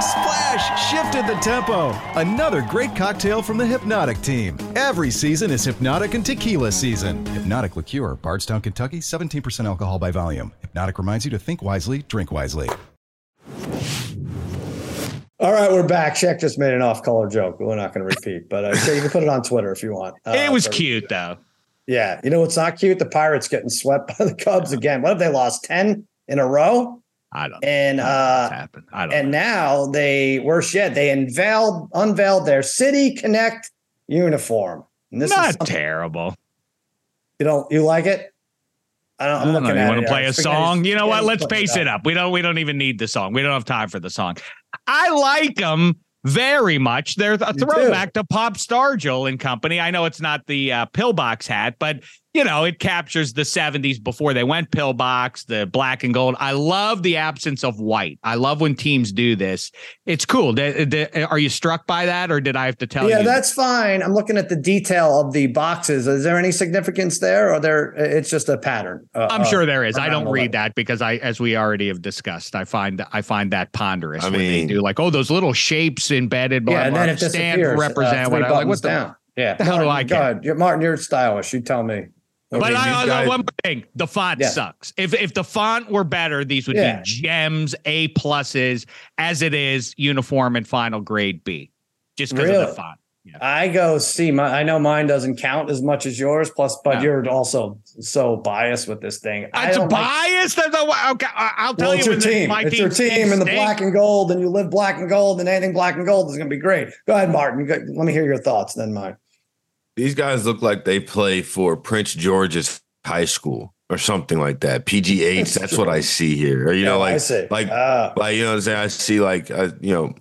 H: The splash shifted the tempo. Another great cocktail from the Hypnotic team. Every season is Hypnotic and Tequila season. Hypnotic Liqueur, Bardstown, Kentucky, 17% alcohol by volume. Hypnotic reminds you to think wisely, drink wisely.
B: All right, we're back. Shek just made an off-color joke. We're not going to repeat, but uh, so you can put it on Twitter if you want. Uh,
C: it was
B: for-
C: cute though.
B: Yeah, you know what's not cute? The Pirates getting swept by the Cubs again. What have they lost? Ten in a row?
C: I don't.
B: And
C: know
B: uh,
C: happened. I don't.
B: and
C: know.
B: now they worse yet, they unveiled unveiled their City Connect uniform. And this is
C: Not
B: something-
C: terrible.
B: you don't you like it? I don't,
C: I
B: I'm
C: don't know.
B: looking
C: You
B: at
C: want to play a song? You know what? Let's pace it up. We don't. We don't even need the song. We don't have time for the song. I like them very much. They're a
B: You do.
C: throwback to Pop Stargell and company. I know it's not the uh, pillbox hat, but you know it captures the '70s before they went pillbox, the black and gold. I love the absence of white. I love when teams do this. It's cool. D- d- are you struck by that, or did I have to tell
B: Yeah,
C: you?
B: Yeah, that's fine. I'm looking at the detail of the boxes. Is there any significance there, or there? It's just a pattern. uh,
C: I'm
B: uh,
C: sure there is. I don't
B: the
C: read
B: letter.
C: that because I, as we already have discussed, I find I find that ponderous.
E: I
C: when they
E: mean-
C: do like, oh, those little shapes embedded. Blah,
B: Yeah, and
C: blah,
B: then it
C: stand
B: disappears.
C: represent
B: uh,
C: what I like. What
B: buttons
C: the?
B: down? Yeah,
C: the hell do
B: Martin,
C: I
B: Go ahead, You're- Martin. You're stylish. You tell me.
C: But I,
E: guys-
C: one thing: the font
B: Yeah.
C: sucks. If if the font were better, these would
B: Yeah.
C: be gems, A pluses. As it is, uniform and final grade B, just because of the font. Yeah.
B: I go see my. I know mine doesn't count as much as yours. Plus, but
C: No.
B: you're also so biased with this thing. I
C: It's
B: like-
C: biased. Okay, I- I'll tell
B: well,
C: you
B: it's your
C: when the-
B: team. It's your
C: team
B: in the black and gold, and you live black and gold, and anything black and gold is going to be great. Go ahead, Martin. Go, let me hear your thoughts. Then mine.
E: These guys look like they play for Prince George's High School or something like that. PGH. That's what I see here. Or, you know,
B: Yeah, I
E: like
B: see.
E: like
B: Ah.
E: like you know what I'm saying. I see like uh, you know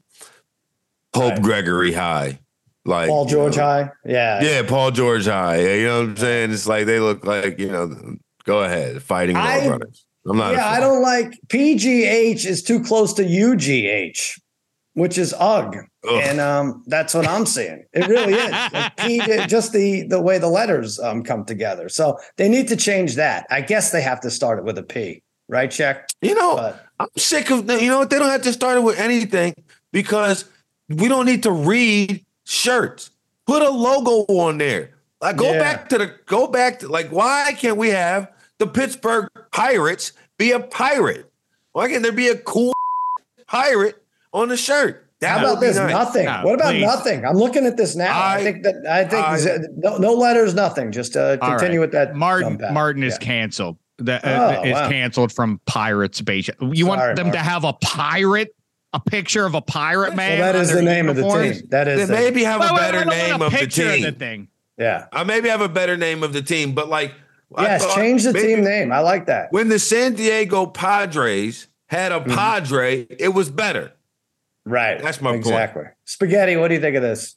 E: Pope
B: Right.
E: Gregory High, like
B: Paul
E: you
B: George
E: know,
B: High. Yeah.
E: Yeah, Paul George High. You know what I'm saying? It's like they look like you know. Go ahead, fighting
B: I-
E: brothers. I'm not.
B: Yeah, I don't like PGH is too close to UGH, which is UG.
E: Ugh.
B: And um, that's what I'm seeing. It really is. Like P, just the the way the letters um, come together. So they need to change that. I guess they have to start it with a P, right? Check.
E: You know,
B: But
E: I'm sick of you know what? They don't have to start it with anything because we don't need to read shirts. Put a logo on there. Like go
B: Yeah.
E: back to the go back to like why can't we have the Pittsburgh Pirates be a pirate? Why can't there be a cool pirate on the shirt? That
B: how about this?
E: nice.
B: Nothing.
C: No,
B: what about
C: please.
B: nothing? I'm looking at this now. I,
E: I-
B: think that I think
E: I-
B: z- no, no letters, nothing. Just uh, continue
C: right.
B: with that.
C: Martin. Martin is
B: Yeah.
C: canceled. That uh,
B: Oh,
C: is
B: wow.
C: canceled from Pirates base. You want
B: Sorry,
C: them to have a pirate, a picture of a pirate man.
B: that
C: on
B: is
C: their
B: the name of the team. That is
E: Then
B: the-
E: maybe have
C: Wait,
E: a better
C: I
E: name
C: a
E: of the
C: picture
E: team.
C: the thing.
B: yeah.
E: I maybe have a better name of the team, but like I
B: Yes,
E: thought
B: change the
E: maybe-
B: team name. I like that.
E: When the San Diego Padres had
B: Mm-hmm.
E: a Padre, it was better.
B: Right.
E: That's my point.
B: exactly. Spaghetti. What do you think of this?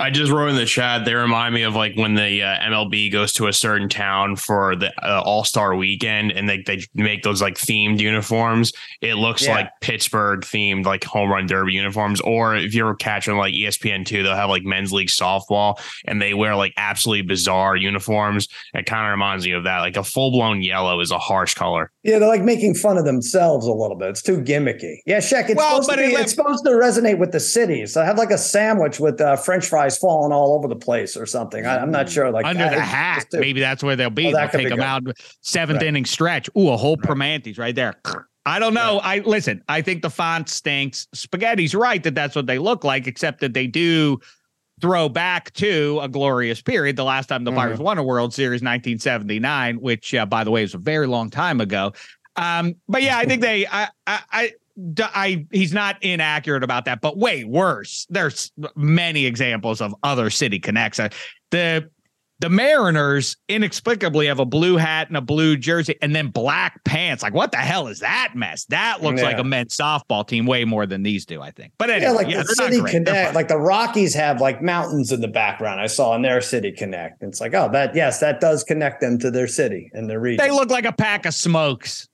F: I just wrote in the chat. They remind me of like when the uh, MLB goes to a certain town for the uh, All Star Weekend, and they they make those like themed uniforms. It looks
B: Yeah.
F: like Pittsburgh themed like home run derby uniforms. Or if you're catching like ESPN two, they'll have like men's league softball, and they wear like absolutely bizarre uniforms. It kind of reminds me of that. Like a full blown yellow is a harsh color.
B: Yeah, they're like making fun of themselves a little bit. It's too gimmicky. Yeah, Shek. It's
C: Well,
B: supposed to be.
C: it-
B: it's supposed to resonate with the city. So I have like a sandwich with uh, French fries falling all over the place or something. I, I'm not sure. Like
C: Under
B: I-
C: the hat.
B: just
C: Maybe that's where they'll be.
B: Oh,
C: they'll take them out seventh
B: Right.
C: inning stretch. Ooh, a whole Promantis right there. I don't know. I listen. I think the font stinks. Spaghetti's right that that's what they look like, except that they do throw back to a glorious period. The last time the
B: Mm-hmm.
C: Pirates won a World Series, 1979, which, uh, by the way, is a very long time ago. Um, but yeah, I think they. I. I. I I he's not inaccurate about that, but way worse. There's many examples of other city connects. Uh, The The Mariners inexplicably have a blue hat and a blue jersey and then black pants. Like, what the hell is that mess? That looks
B: Yeah.
C: like a men's softball team way more than these do, I think. But anyway,
B: Yeah, like
C: yeah,
B: the City Connect, like the Rockies have like mountains in the background. I saw in their City Connect. It's like, oh, that yes, that does connect them to their city and their region.
C: they look like a pack of smokes.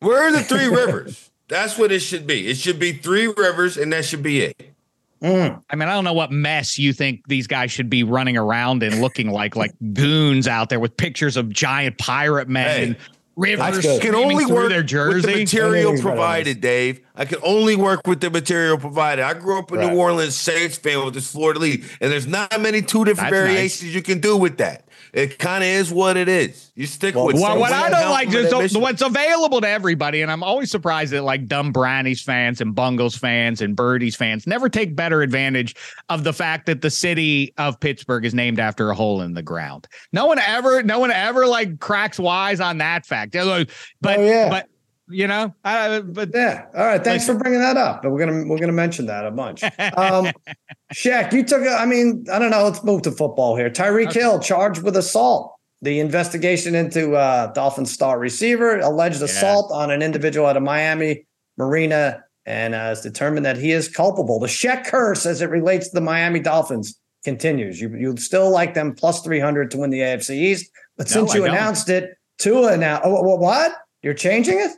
E: Where are the three rivers? That's what it should be. It should be three rivers, and that should be it.
B: Mm.
C: I mean, I don't know what mess you think these guys should be running around and looking like, like goons out there with pictures of giant pirate men,
E: Hey,
C: rivers
E: can only work
C: their
E: with the material
B: Anything's
E: provided, Dave. I can only work with the material provided. I grew up in
B: Right.
E: New Orleans Saints fan with this Florida league, and there's not many two different
C: That's nice.
E: variations you can do with that. It kind of is what it is. You stick
B: Well,
E: with.
C: Well, what I don't like
E: them in
C: is
E: that
C: what's available to everybody, and I'm always surprised that like dumb Brownies fans and Bungles fans and Birdies fans never take better advantage of the fact that the city of Pittsburgh is named after a hole in the ground. No one ever, no one ever like cracks wise on that fact. But,
B: Oh, yeah.
C: but you know, uh, but
B: Yeah. All right. Thanks for bringing that up. But we're gonna we're gonna mention that a bunch. Um, Shek, you took. A, I mean, I don't know. Let's move to football here. Tyreek Hill charged with assault. The investigation into uh, Dolphins star receiver alleged assault on an individual at a Miami marina, and uh, has determined that he is culpable. The Shek curse, as it relates to the Miami Dolphins, continues. You you still like them plus three hundred to win the AFC East, but
C: No,
B: since you announced it, Tua now. Oh, what? You're changing it?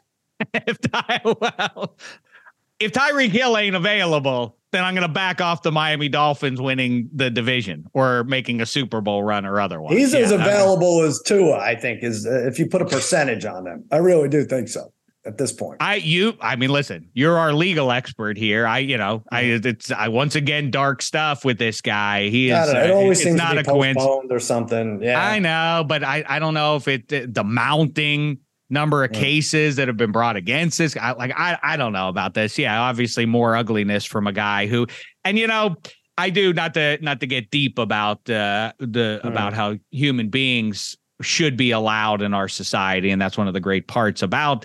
C: if Ty, well, if Tyreek Hill ain't available, then I'm going to back off the Miami Dolphins winning the division or making a Super Bowl run or otherwise.
B: He's as
C: Yeah, I-
B: available as Tua, I think, is uh, if you put a percentage on them. I really do think so at this point.
C: I you I mean listen, you're our legal expert here. I you know, I it's I once again dark stuff with this guy. He is
B: I don't know. It
C: uh,
B: always seems
C: not a coincidence.
B: or something. Yeah,
C: I know, but I I don't know if it the mounting number of cases that have been brought against this. I like I I don't know about this. Yeah, obviously more ugliness from a guy who and you know, I do not to not to get deep about uh the
B: Mm.
C: about how human beings should be allowed in our society and that's one of the great parts about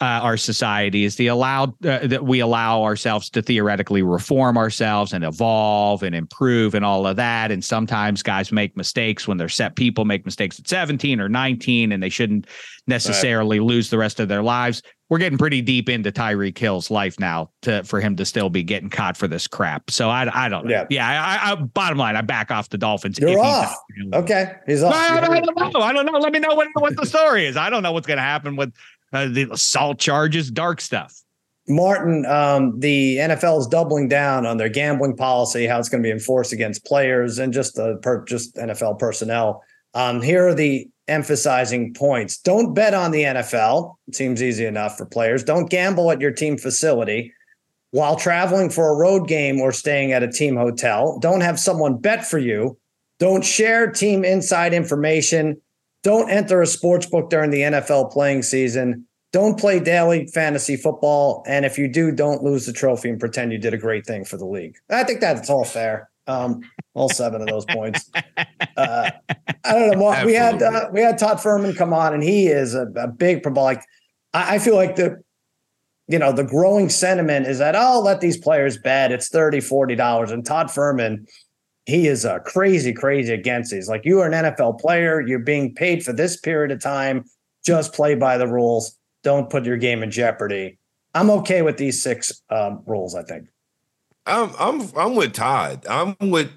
C: uh, our society is the allowed uh, that we allow ourselves to theoretically reform ourselves and evolve and improve and all of that. And sometimes guys make mistakes when they're set. People make mistakes at 17 or 19, and they shouldn't necessarily lose the rest of their lives. We're getting pretty deep into Tyreek Hill's life now to for him to still be getting caught for this crap. So I I don't know.
B: Yeah.
C: Yeah. I, I, bottom line, I back off the Dolphins.
B: You're
C: if he's
B: off.
C: not-
B: Okay, he's off.
C: I, I don't know. I don't know. Let me know what, what the story is. I don't know what's going to happen with uh, the assault charges, dark stuff.
B: Martin, um, the NFL is doubling down on their gambling policy, how it's going to be enforced against players and just the per, just NFL personnel. Um, here are the emphasizing points. Don't bet on the NFL. It seems easy enough for players. Don't gamble at your team facility. While traveling for a road game or staying at a team hotel, don't have someone bet for you. Don't share team inside information. Don't enter a sports book during the NFL playing season. Don't play daily fantasy football. And if you do, don't lose the trophy and pretend you did a great thing for the league. I think that's all fair. Um, all seven of those points. Uh, I don't know. Mark, we had uh, we had Todd Fuhrman come on, and he is a, a big pro- like. I, I feel like the you know the growing sentiment is that oh let these players bet it's 30 40 dollars and todd fuhrman he is uh, crazy crazy against these like you are an nfl player you're being paid for this period of time just play by the rules don't put your game in jeopardy i'm okay with these six um, rules i think
E: I'm I'm I'm with Todd. I'm with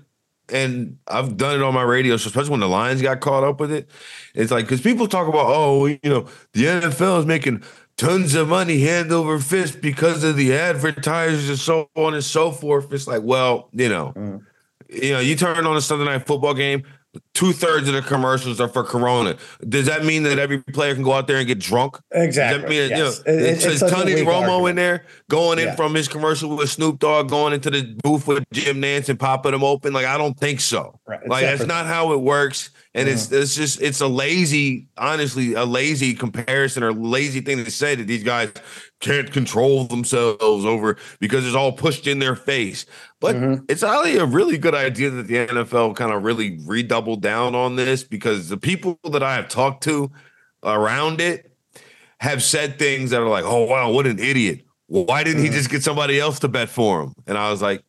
E: and I've done it on my radio show, especially when the Lions got caught up with it. It's like because people talk about, oh, you know, the NFL is making tons of money hand over fist because of the advertisers and so on and so forth. It's like, well, you know,
B: Mm.
E: You know, you turn on a Sunday night football game. Two thirds of the commercials are for Corona. Does that mean that every player can go out there and get drunk?
B: exactly
E: Does that mean,
B: yes.
E: you know,
B: It- it-
E: it's,
B: it's
E: Tony Romo in there going in
B: Yeah.
E: from his commercial with Snoop Dogg, going into the booth with Jim Nantz and popping them open. Like, I don't think so.
B: Right.
E: Like, that's not how it works. And it's mm-hmm. it's just it's a lazy, honestly, a lazy comparison or lazy thing to say that these guys can't control themselves over because it's all pushed in their face. But
B: Mhm.
E: it's probably a really good idea that the NFL kind of really redoubled down on this because the people that I have talked to around it have said things that are like, "Oh wow, what an idiot! Why didn't he just get somebody else to bet for him?" And I was like,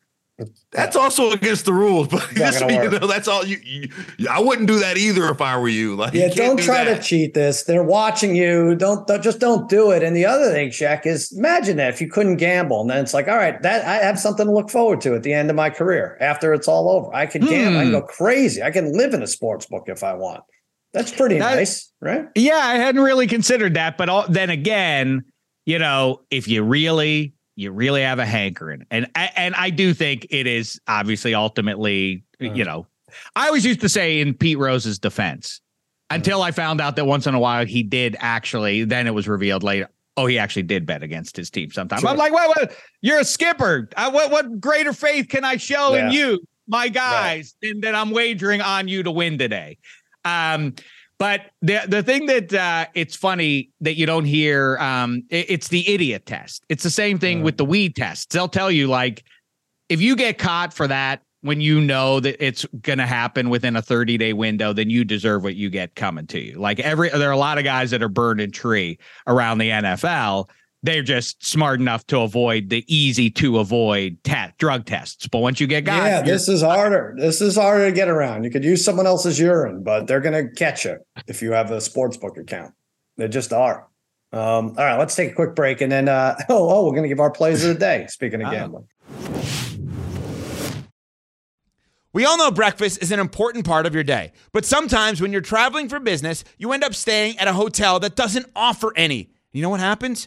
E: That's also against the rules, but
B: not
E: just you know, that's all you, you. I wouldn't do that either if I were you. Like,
B: Yeah,
E: can't
B: don't
E: do
B: try
E: that.
B: to cheat this. They're watching you. Don't, don't just don't do it. And the other thing, Shek, is imagine that if you couldn't gamble, and then it's like, all right, that I have something to look forward to at the end of my career after it's all over. I can gamble. I can
C: Hmm.
B: go crazy. I can live in a sports book if I want. That's pretty
C: That-
B: nice, right?
C: Yeah, I hadn't really considered that, but all, then again, you know, if you really you really have a hankering, and and I do think it is obviously ultimately, you know, I always used to say in Pete Rose's defense, until I found out that once in a while he did actually, then it was revealed later. Oh, he actually did bet against his team sometimes. I'm like, what, what? You're a skipper. I, what, what greater faith can I show in you, my guys, than that I'm wagering on you to win today? Um, but the the thing that uh, it's funny that you don't hear, um, it- it's the idiot test. It's the same thing with the weed tests. They'll tell you like, if you get caught for that when you know that it's going to happen within a 30 day window, then you deserve what you get coming to you. Like every, there are a lot of guys that are burned in tree around the NFL. They're just smart enough to avoid the easy to avoid te- drug tests. But once you get got,
B: yeah, this is harder. This is harder to get around. You could use someone else's urine, but they're going to catch you if you have a sportsbook account. They just are. Um, all right, let's take a quick break and then uh, oh oh we're going to give our plays of the day. Speaking of
C: Oh.
B: gambling.
I: We all know breakfast is an important part of your day, but sometimes when you're traveling for business, you end up staying at a hotel that doesn't offer any. You know what happens?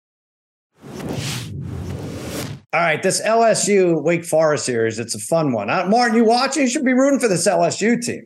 B: All right, this LSU Wake Forest series, it's a fun one. Uh, Martin, you watching? You should be rooting for this LSU team.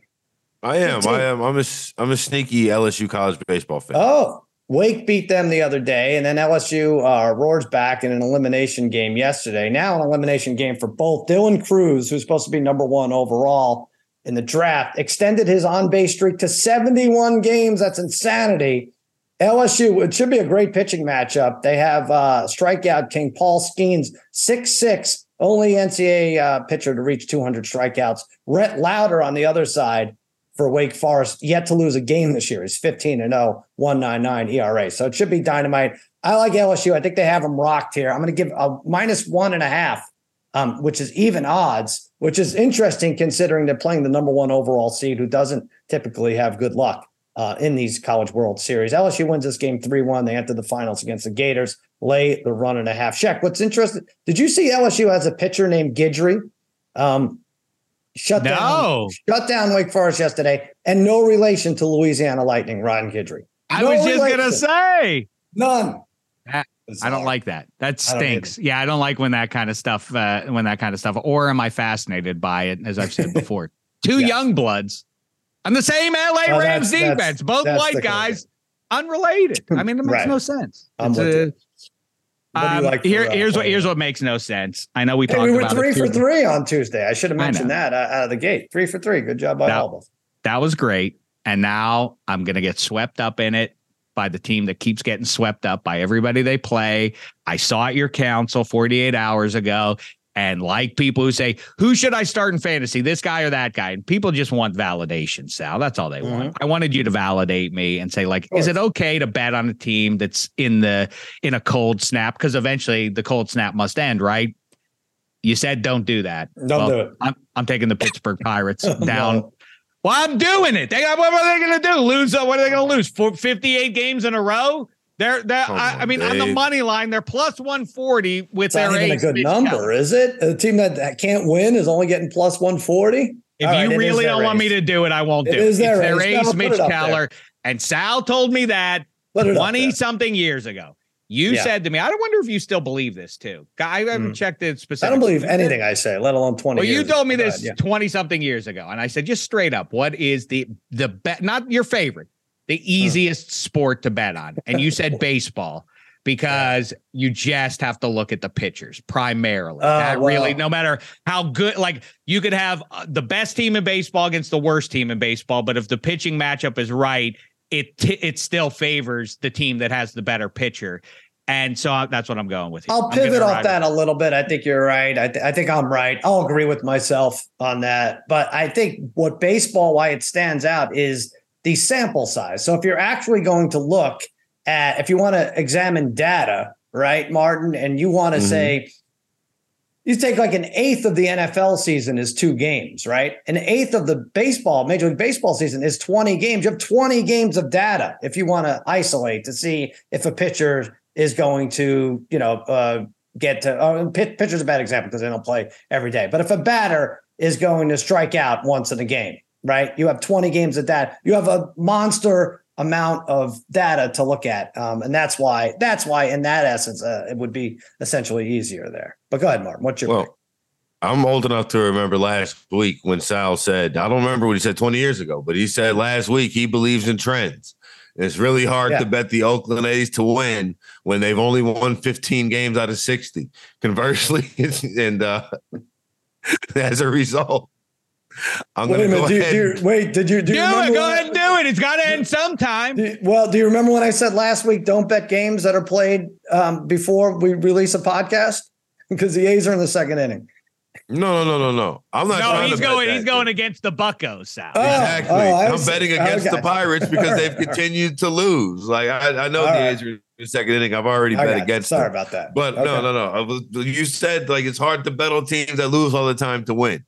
E: I am.
B: team.
E: I am. I'm a. s- I'm a sneaky LSU college baseball fan.
B: Oh, Wake beat them the other day, and then LSU uh, roars back in an elimination game yesterday. Now, an elimination game for both. Dylan Crews, who's supposed to be number one overall in the draft, extended his on base streak to 71 games. That's insanity. LSU, it should be a great pitching matchup. They have uh, strikeout king Paul Skenes, 6'6, only NCAA uh, pitcher to reach 200 strikeouts. Rhett Lowder on the other side for Wake Forest, yet to lose a game this year. He's 15 and 0, 199 ERA. So it should be dynamite. I like LSU. I think they have them rocked here. I'm going to give a minus one and a half, um, which is even odds, which is interesting considering they're playing the number one overall seed who doesn't typically have good luck uh, in these College World Series. LSU wins this game 3 1. They enter the finals against the Gators, lay the run and a half. Shek, what's interesting? Did you see LSU has a pitcher named Guidry? Um, shut down,
C: No.
B: shut down Wake Forest yesterday, and no relation to Louisiana Lightning, Ron Guidry.
C: I
B: No
C: was just
B: relation.
C: gonna say.
B: None.
C: That- I don't like that. That
B: I
C: stinks. Yeah, I don't like when that kind of stuff. Uh, when that kind of stuff. Or am I fascinated by it? As I've said before, two
B: Yes.
C: young bloods on the same LA
B: Oh,
C: Rams
B: that's- that's-
C: defense, both
B: that's
C: white
B: the kind of
C: guys, unrelated. I mean, it makes
B: Right.
C: no sense.
B: I'm
C: It's
B: with
C: a- um,
B: like for,
C: here,
B: uh,
C: here's what here's what makes no sense. I know we
B: Hey,
C: talked
B: we were three for three on Tuesday. I should have mentioned that out of the gate. Three for three. Good job by
C: Now-
B: all of us.
C: That was great, and now I'm gonna get swept up in it by the team that keeps getting swept up by everybody they play. I saw at your council 48 hours ago. And like people who say, who should I start in fantasy, this guy or that guy? And people just want validation, Sal. That's all they want. I wanted you to validate me and say, like, is it okay to bet on a team that's in the in a cold snap? Because eventually the cold snap must end, right? You said don't do that.
B: Don't do it.
C: I'm I'm taking the Pittsburgh Pirates
B: No.
C: down. Well, I'm doing it. They got what are they going to do? Lose? uh, What are they going to lose? For 58 games in a row? They're they're. I, I mean, on the money line, they're plus 140 with
B: It's
C: their
B: not even a
C: ace,
B: good
C: Mitch
B: number,
C: Keller.
B: is it? A team that, that can't win is only getting plus 140.
C: If
B: All right, it
C: you
B: is
C: really don't want me to do it, I won't
B: It
C: do
B: is
C: it.
B: their
C: It's their
B: ace. No,
C: Mitch
B: it up there.
C: Keller, and Sal told me that
B: Put it up
C: 20
B: there.
C: something years ago. You
B: Yeah.
C: said to me, I don't wonder if you still believe this too. I haven't
B: Mm.
C: checked it specifically.
B: I don't believe anything I say, let alone 20
C: Well, you
B: years
C: told me
B: ago.
C: this
B: Yeah.
C: 20 something years ago. And I said, just straight up, what is the the bet not your favorite, the easiest sport to bet on? And you said baseball because you just have to look at the pitchers primarily.
B: Uh,
C: that really, no matter how good, like you could have uh, the best team in baseball against the worst team in baseball, but if the pitching matchup is right, it t- it still favors the team that has the better pitcher. And so I- that's what I'm going with. here.
B: I'll pivot off
C: with
B: that a little bit. I think you're right. I, th- I think I'm right. I'll agree with myself on that. But I think what baseball, why it stands out is the sample size. So if you're actually going to look at, if you want to examine data, right, Martin, and you want to
E: Mhm.
B: say, you take like an eighth of the NFL season is two games, right? An eighth of the baseball, Major League Baseball season is 20 games. You have 20 games of data if you want to isolate to see if a pitcher is going to, you know, uh, get to. Uh, pit, pitcher's a bad example because they don't play every day. But if a batter is going to strike out once in a game, right? You have 20 games of that. You have a monster amount of data to look at, um, and that's why. That's why, in that essence, uh, it would be essentially easier there. But go ahead, Martin. What's your pick?
E: Well, I'm old enough to remember last week when Sal said, I don't remember what he said 20 years ago, but he said last week he believes in trends. It's really hard
B: Yeah.
E: to bet the Oakland A's to win when they've only won 15 games out of 60. Conversely, and uh, as a result, I'm
B: Wait
E: going
B: a
E: to go
B: minute. Do you,
E: ahead.
B: do you, wait, did you do,
C: Do
B: you
C: it. Go ahead and do it. It's got to end sometime.
B: do- well, do you remember when I said last week, don't bet games that are played um, before we release a podcast? Because the A's are in the second inning.
E: no, no, no, no, no. I'm not
C: No,
E: trying
C: he's
E: to
C: going.
E: that,
C: He's going against the Buckos, Sal.
B: Oh,
E: Exactly.
B: oh, I
E: I'm
B: was-
E: betting against
B: okay.
E: the Pirates because
B: All
E: they've
B: right.
E: continued to lose. Like I, I know
B: All
E: the
B: right.
E: A's are in the second inning. I've already
B: I
E: bet
B: got you.
E: against
B: Sorry
E: them.
B: about that.
E: But no,
B: Okay.
E: no, no. I was, you said like it's hard to bet on teams that lose all the time to win.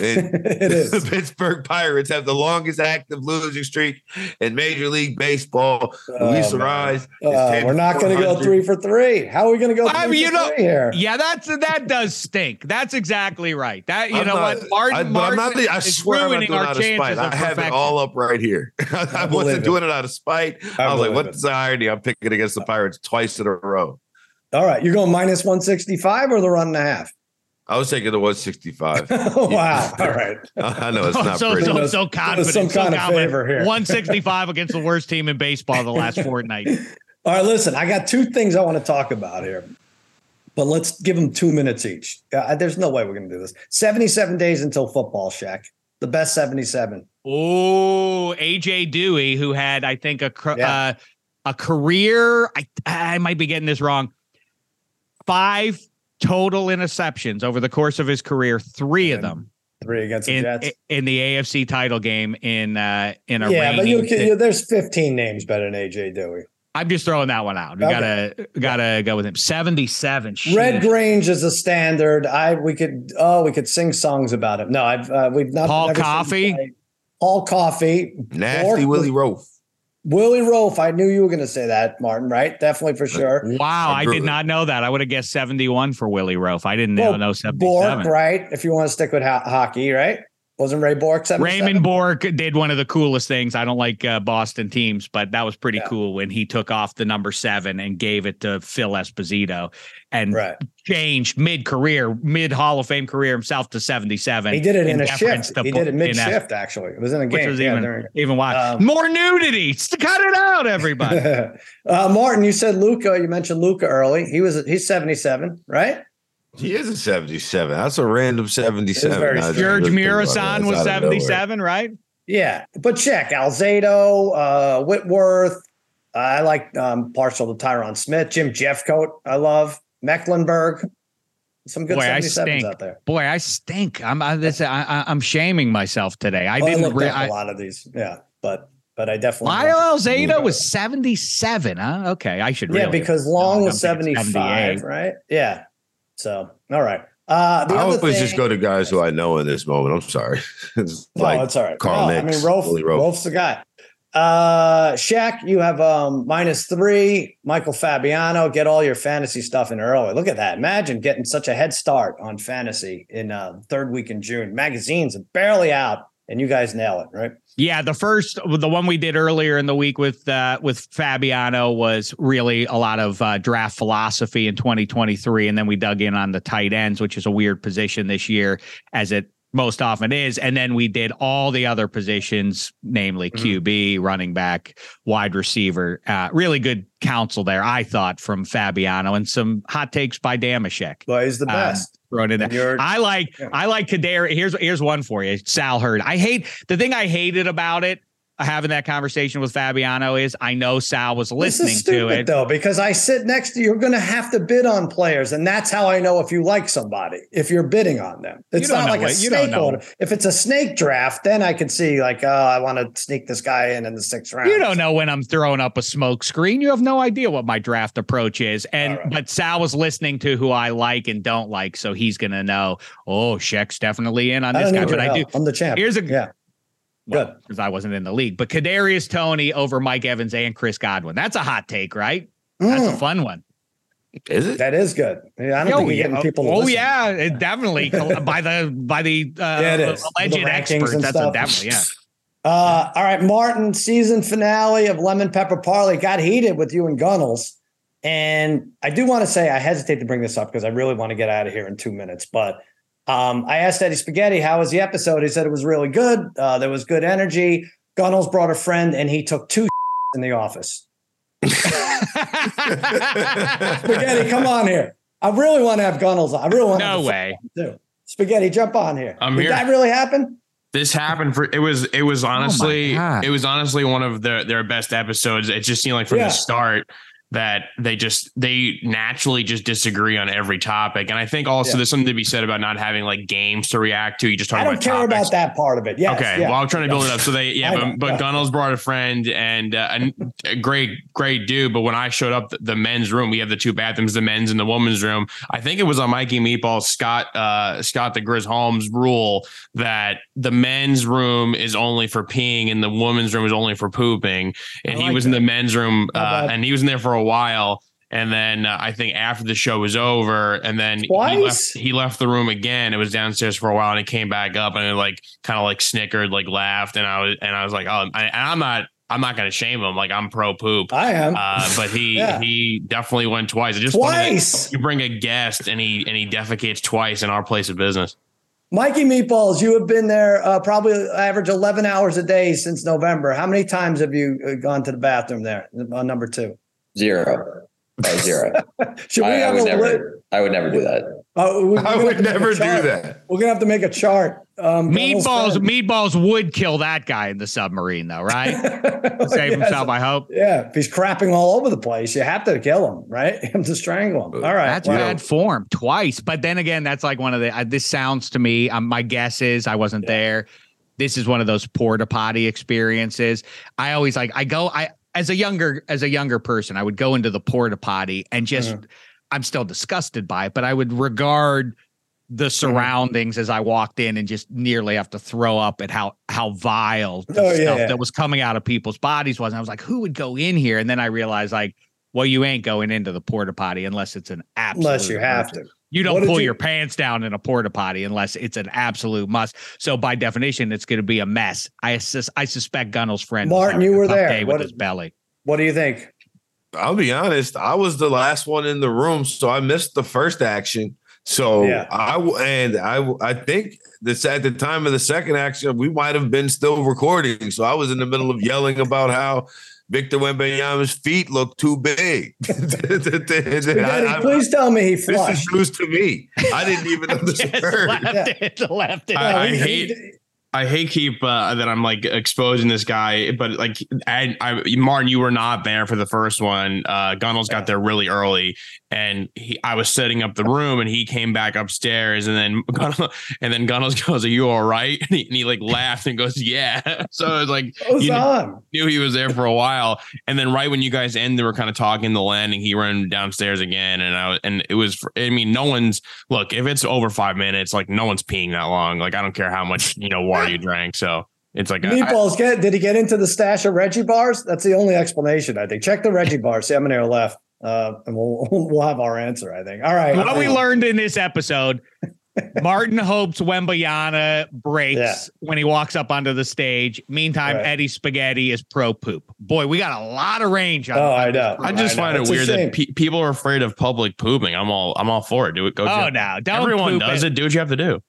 E: And
B: it is.
E: the Pittsburgh Pirates have the longest active losing streak in Major League Baseball. Luis
B: Oh, man.
E: Arraez.
B: Uh, we're not going to go three for three. How are we going to go three
C: I mean,
B: for
C: you know-
B: three here?
C: Yeah, that's that does stink. That's exactly right. That you
E: I'm
C: know
E: not-
C: what, Martin,
E: I, but I'm not.
C: Martin
E: I
C: is
E: swear I'm not doing it
C: our
E: out of spite.
C: of
E: I have it all up right here. I,
B: believe
E: wasn't
B: it.
E: doing it out of spite.
B: I
E: I, was like,
B: believe
E: "What's the irony? I'm picking against the Pirates twice in a row."
B: All right. You're going minus 165 or the run and a half?
E: I was taking the 165.
B: wow. All right.
E: I know it's
C: Oh,
E: not
C: so,
E: pretty.
C: so,
B: Doing
C: so confident.
B: some
C: so
B: kind of
C: confident.
B: favor here.
C: 165 against the worst team in baseball the last fortnight.
B: All right. Listen, I got two things I want to talk about here, but let's give them two minutes each. Uh, there's no way we're going to do this. 77 days until football, Shek. The best 77.
C: Oh, AJ Duhe, who had, I think, a
B: Yeah.
C: uh, a career. I I might be getting this wrong. Five total interceptions over the course of his career. Three of them
B: Three against the
C: in
B: Jets.
C: in the AFC title game in uh in a
B: yeah, but you, you, there's 15 names better than AJ Duhe.
C: I'm just throwing that one out. We
B: Okay.
C: gotta gotta go with him. 77.
B: Red Grange is a standard. I we could oh we could sing songs about him. No, I've uh, we've not.
C: Paul
B: never seen him
C: Coffey?
B: Paul Coffey.
E: Nasty
B: Bourque-
E: Willie Roaf.
B: Willie Roaf. I knew you were going to say that, Martin. Right? Definitely for sure.
C: Wow,
E: I
C: I did not know that. I would have guessed 71 for Willie Roaf. I didn't know,
B: Well,
C: know 77.
B: Bourque, right? If you want to stick with ho- hockey, right? Wasn't Ray Bourque 77?
C: Raymond Bourque did one of the coolest things. I don't like uh, Boston teams, but that was pretty
B: Yeah.
C: cool when he took off the number seven and gave it to Phil Esposito and
B: Right.
C: changed mid career, mid Hall of Fame career himself to 77.
B: He did it in, a
C: deference
B: shift. He
C: Bo-
B: did it mid shift, Actually, it was in a
C: Which
B: game.
C: was
B: Yeah,
C: even,
B: during-
C: even wild.
B: Um,
C: More nudity. Cut it out, everybody.
B: uh, Martin, you said Luka. You mentioned Luka early. He was he's 77, right?
E: He is a 77. That's a random 77.
B: very
C: George
E: really think.
C: Mirasan was
E: out of nowhere.
C: 77, right?
B: Yeah, but check Alzado, uh, Whitworth. I like um, partial to Tyron Smith, Jim Jeffcoat. I love Mecklenburg. Some good
C: Boy, I
B: 77s
C: stink.
B: out there.
C: Boy, I stink. I'm I, this, I, I- I'm shaming myself today. I
B: Oh, I
C: didn't.
B: looked
C: Re- I,
B: a lot of these. Yeah, but but I definitely
C: Lyle Alzado was 77, huh? Okay, I should
B: yeah
C: really.
B: because Long
C: No,
B: was 75,
C: 78.
B: right? Yeah. So all right. Uh, the
E: I
B: other
E: always
B: thing,
E: just go to guys who I know in this moment. I'm sorry. it's
B: No,
E: like
B: it's all right.
E: Carl
B: No, I mean, Rolf,
E: Willie Roaf.
B: Rolf's the guy. Uh, Shek, you have um minus three. Michael Fabiano, get all your fantasy stuff in early. Look at that. Imagine getting such a head start on fantasy in uh, third week in June. Magazines are barely out and you guys nail it, right?
C: Yeah, the first, the one we did earlier in the week with uh, with Fabiano was really a lot of uh, draft philosophy in 2023, and then we dug in on the tight ends, which is a weird position this year, as it most often is. And then we did all the other positions, namely
B: Mm-hmm.
C: QB, running back, wide receiver. Uh, really good counsel there, I thought, from Fabiano, and some hot takes by Dameshek.
B: Well, he's the
C: Um,
B: best.
C: Thrown in there. I like
B: Yeah.
C: I like Kadar. Here's here's one for you. Sal Hurd. I hate the thing I hated about it. Having that conversation with Fabiano is I know Sal was listening
B: is stupid
C: to it.
B: though, because I sit next to you. You're going to have to bid on players, and that's how I know if you like somebody. If you're bidding on them, it's not like a
C: it. You
B: snake order. If it's a snake draft, then I can see like, oh, I want to sneak this guy in in the sixth round.
C: You don't know when I'm throwing up a smoke screen. You have no idea what my draft approach is. And
B: right.
C: but Sal was listening to who I like and don't like, so he's gonna know. Oh, Shek's definitely in on
B: I
C: this guy. But I do.
B: I'm the champ.
C: Here's a
B: yeah. Good.
C: because I wasn't in the league. But Kadarius Toney over Mike Evans and Chris Godwin. That's a hot take, right? That's a
B: Mm,
C: fun one.
E: Is it?
B: that is good. I don't
C: Oh,
B: think you're
C: yeah.
B: getting people. To
C: oh
B: listen.
C: yeah, it definitely by the by the uh,
B: Yeah,
C: alleged
B: The
C: experts. That's
B: stuff.
C: a definitely yeah.
B: Uh, all right, Martin, season finale of Lemon Pepper Parley got heated with you and Gunnels. And I do want to say I hesitate to bring this up because I really want to get out of here in two minutes. But um, I asked Eddie Spaghetti, how was the episode? He said it was really good. Uh, there was good energy. Gunnels brought a friend and he took two in the office. Spaghetti, come on here. I really want to have Gunnels on. I really want to
C: no
B: have
C: way.
B: too. Spaghetti, jump on here.
F: I'm
B: Did
F: here.
B: that really happen?
F: This happened for it was it was honestly
C: God.
F: it was honestly one of their their best episodes. It just seemed like from
B: Yeah.
F: the start that they just they naturally just disagree on every topic. And I think also
B: Yeah.
F: there's something to be said about not having like games to react to. You just talk
B: I don't
F: about
B: care
F: topics.
B: about that part of it. Yes,
F: okay,
B: yeah.
F: well, I'm trying to build it up. So they, yeah, but, but. Gunnels brought a friend and uh, a, great, great dude. But when I showed up, the, the men's room, we have the two bathrooms, the men's and the women's room. I think it was on Mikey Meatball Scott, uh, Scott the Grizz Holmes rule that the men's room is only for peeing and the women's room is only for pooping. And
B: I
F: he
B: like
F: was in the men's room, uh, and he was in there for a while. And then uh, I think after the show was over, and then he
B: Twice?
F: left, he left the room again. It was downstairs for a while, and he came back up and it like kind of like snickered, like laughed, and I was and I was like, oh, I, and I'm not I'm not gonna shame him. Like I'm pro poop.
B: I am.
F: Uh, but he
B: Yeah.
F: he definitely went twice. It just
B: Twice.
F: You bring a guest and he and he defecates twice in our place of business.
B: Mikey Meatballs, you have been there uh, probably average 11 hours a day since November. How many times have you uh, gone to the bathroom there on number two?
D: Zero. Uh, zero.
B: Should we
D: I, I
B: have
D: would
B: a
D: never.
B: li-
D: I would never do that.
B: uh, we- we're
E: I would
B: to make a
E: never do that.
B: We're gonna have to make a chart. Um,
C: Meatballs, meatballs would kill that guy in the submarine, though, right?
B: friend.
C: Save
B: Yes.
C: himself, I hope.
B: Yeah, if he's crapping all over the place, you have to kill him, right? You have to strangle him. All right.
C: That's
B: well,
C: bad form twice. But then again, that's like one of the. Uh, this sounds to me. Um, my guess is I wasn't there. This is one of those porta potty experiences. I always like. I go. I as a younger as a younger person, I would go into the porta potty and just.
B: Mm-hmm.
C: I'm still disgusted by it, but I would regard the
B: Mm-hmm.
C: surroundings as I walked in and just nearly have to throw up at how how vile the
B: Oh, yeah,
C: stuff
B: yeah.
C: that was coming out of people's bodies was. And I was like, who would go in here? And then I realized like, well, you ain't going into the porta potty unless it's an absolute
B: unless you have to.
C: You don't pull
B: you-
C: your pants down in a porta potty unless it's an absolute must. So by definition, it's going to be a mess. I sus- I suspect Gunnell's friend.
B: Martin, you were there.
C: Day
B: What
C: with
B: is-
C: his belly.
B: What do you think?
E: I'll be honest. I was the last one in the room, so I missed the first action. So
B: Yeah.
E: I w- and i think this at the time of the second action, we might have been still recording. So I was in the middle of yelling about how Victor Wembanyama's feet look too big. I- I-
B: please tell me he
E: this is news to me. I didn't even know this
C: Just
E: occurred.
C: left it, left it.
F: I-
B: No,
F: I
B: he-
F: hate-
B: he-
F: I hate keep uh, that I'm like exposing this guy, but like I, I Martin, you were not there for the first one. Uh, Gunnels got there really early, and he, I was setting up the room, and he came back upstairs, and then Gunnels, and then Gunnels goes, "Are you all right?" And he, and he like laughed and goes, "Yeah." So it was like
B: What's
F: you kn-
B: on?
F: knew he was there for a while, and then right when you guys end, they were kind of talking the landing. He ran downstairs again, and I was, and it was. I mean, no one's look if it's over five minutes, like no one's peeing that long. Like I don't care how much you know water you drank. So it's like a, I-
B: Meatballs get did he get into the stash of Reggie bars? That's the only explanation, I think. Check the Reggie bars. See how many are left. Uh, and we'll we'll have our answer, I think. All right.
C: what we learned in this episode Martin hopes Wembanyama breaks
B: Yeah.
C: when he walks up onto the stage. Meantime,
B: Right.
C: Eddie Spaghetti is pro poop. Boy, we got a lot of range on
B: Oh, I know.
F: I just
B: I know.
F: find it
B: It's a
F: weird that pe- people are afraid of public pooping. I'm all I'm all for it. Do it. Go.
C: Oh
F: do it.
C: no! Don't
F: Everyone
C: poop
F: does it. Do what you have to do.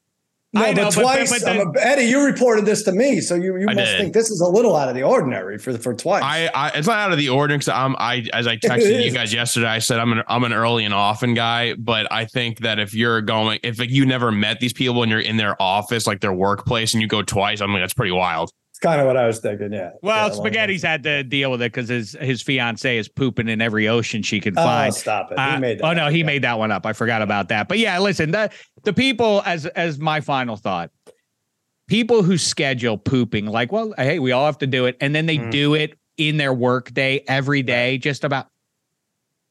B: No,
C: I know,
B: but
C: but-
B: twice,
C: but- but
B: I'm a- Eddie, you reported this to me, so you, you
F: I
B: must
F: did.
B: think this is a little out of the ordinary for for twice.
F: I, I it's not out of the ordinary. 'cause I'm I as I texted you guys yesterday. I said I'm an I'm an early and often guy, but I think that if you're going if like, you never met these people and you're in their office, like their workplace, and you go twice, I mean that's pretty wild.
B: It's kind of what I was thinking. Yeah.
C: Well,
B: Yeah,
C: Spaghetti's had to deal with it because his his fiance is pooping in every ocean she can
B: Oh,
C: find.
B: stop it! He
C: Uh, oh no,
B: up,
C: he made that one up. I forgot about that. But yeah, listen, the the people as as my final thought, people who schedule pooping like, well, hey, we all have to do it, and then they
B: Mhm.
C: do it in their work day every day. Just about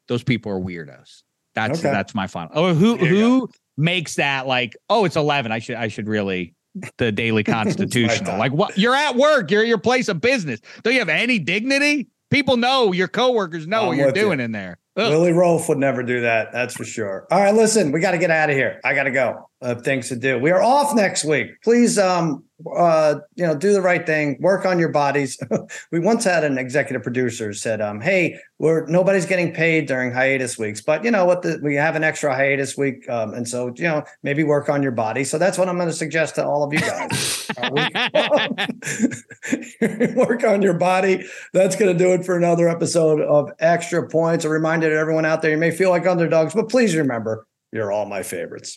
C: those people are weirdos. That's
B: Okay.
C: that's my final. Oh, who who makes that like? Oh, it's eleven. I should I should really the daily constitutional. like what? You're at work. You're at your place of business. Don't you have any dignity? People know your coworkers know
B: I'm
C: what you're
B: with you.
C: doing in there. Ugh.
B: Willie Roaf would never do that. That's for sure. All right, listen, we got to get out of here. I got to go. Uh, things to do. We are off next week. Please, um, uh, you know, do the right thing. Work on your bodies. we once had an executive producer said, um, "Hey, we're nobody's getting paid during hiatus weeks, but you know what? The, we have an extra hiatus week, um, and so you know, maybe work on your body." So that's what I'm going to suggest to all of you guys. Uh, work on your body. That's going to do it for another episode of Extra Points. A reminder to everyone out there: you may feel like underdogs, but please remember, you're all my favorites.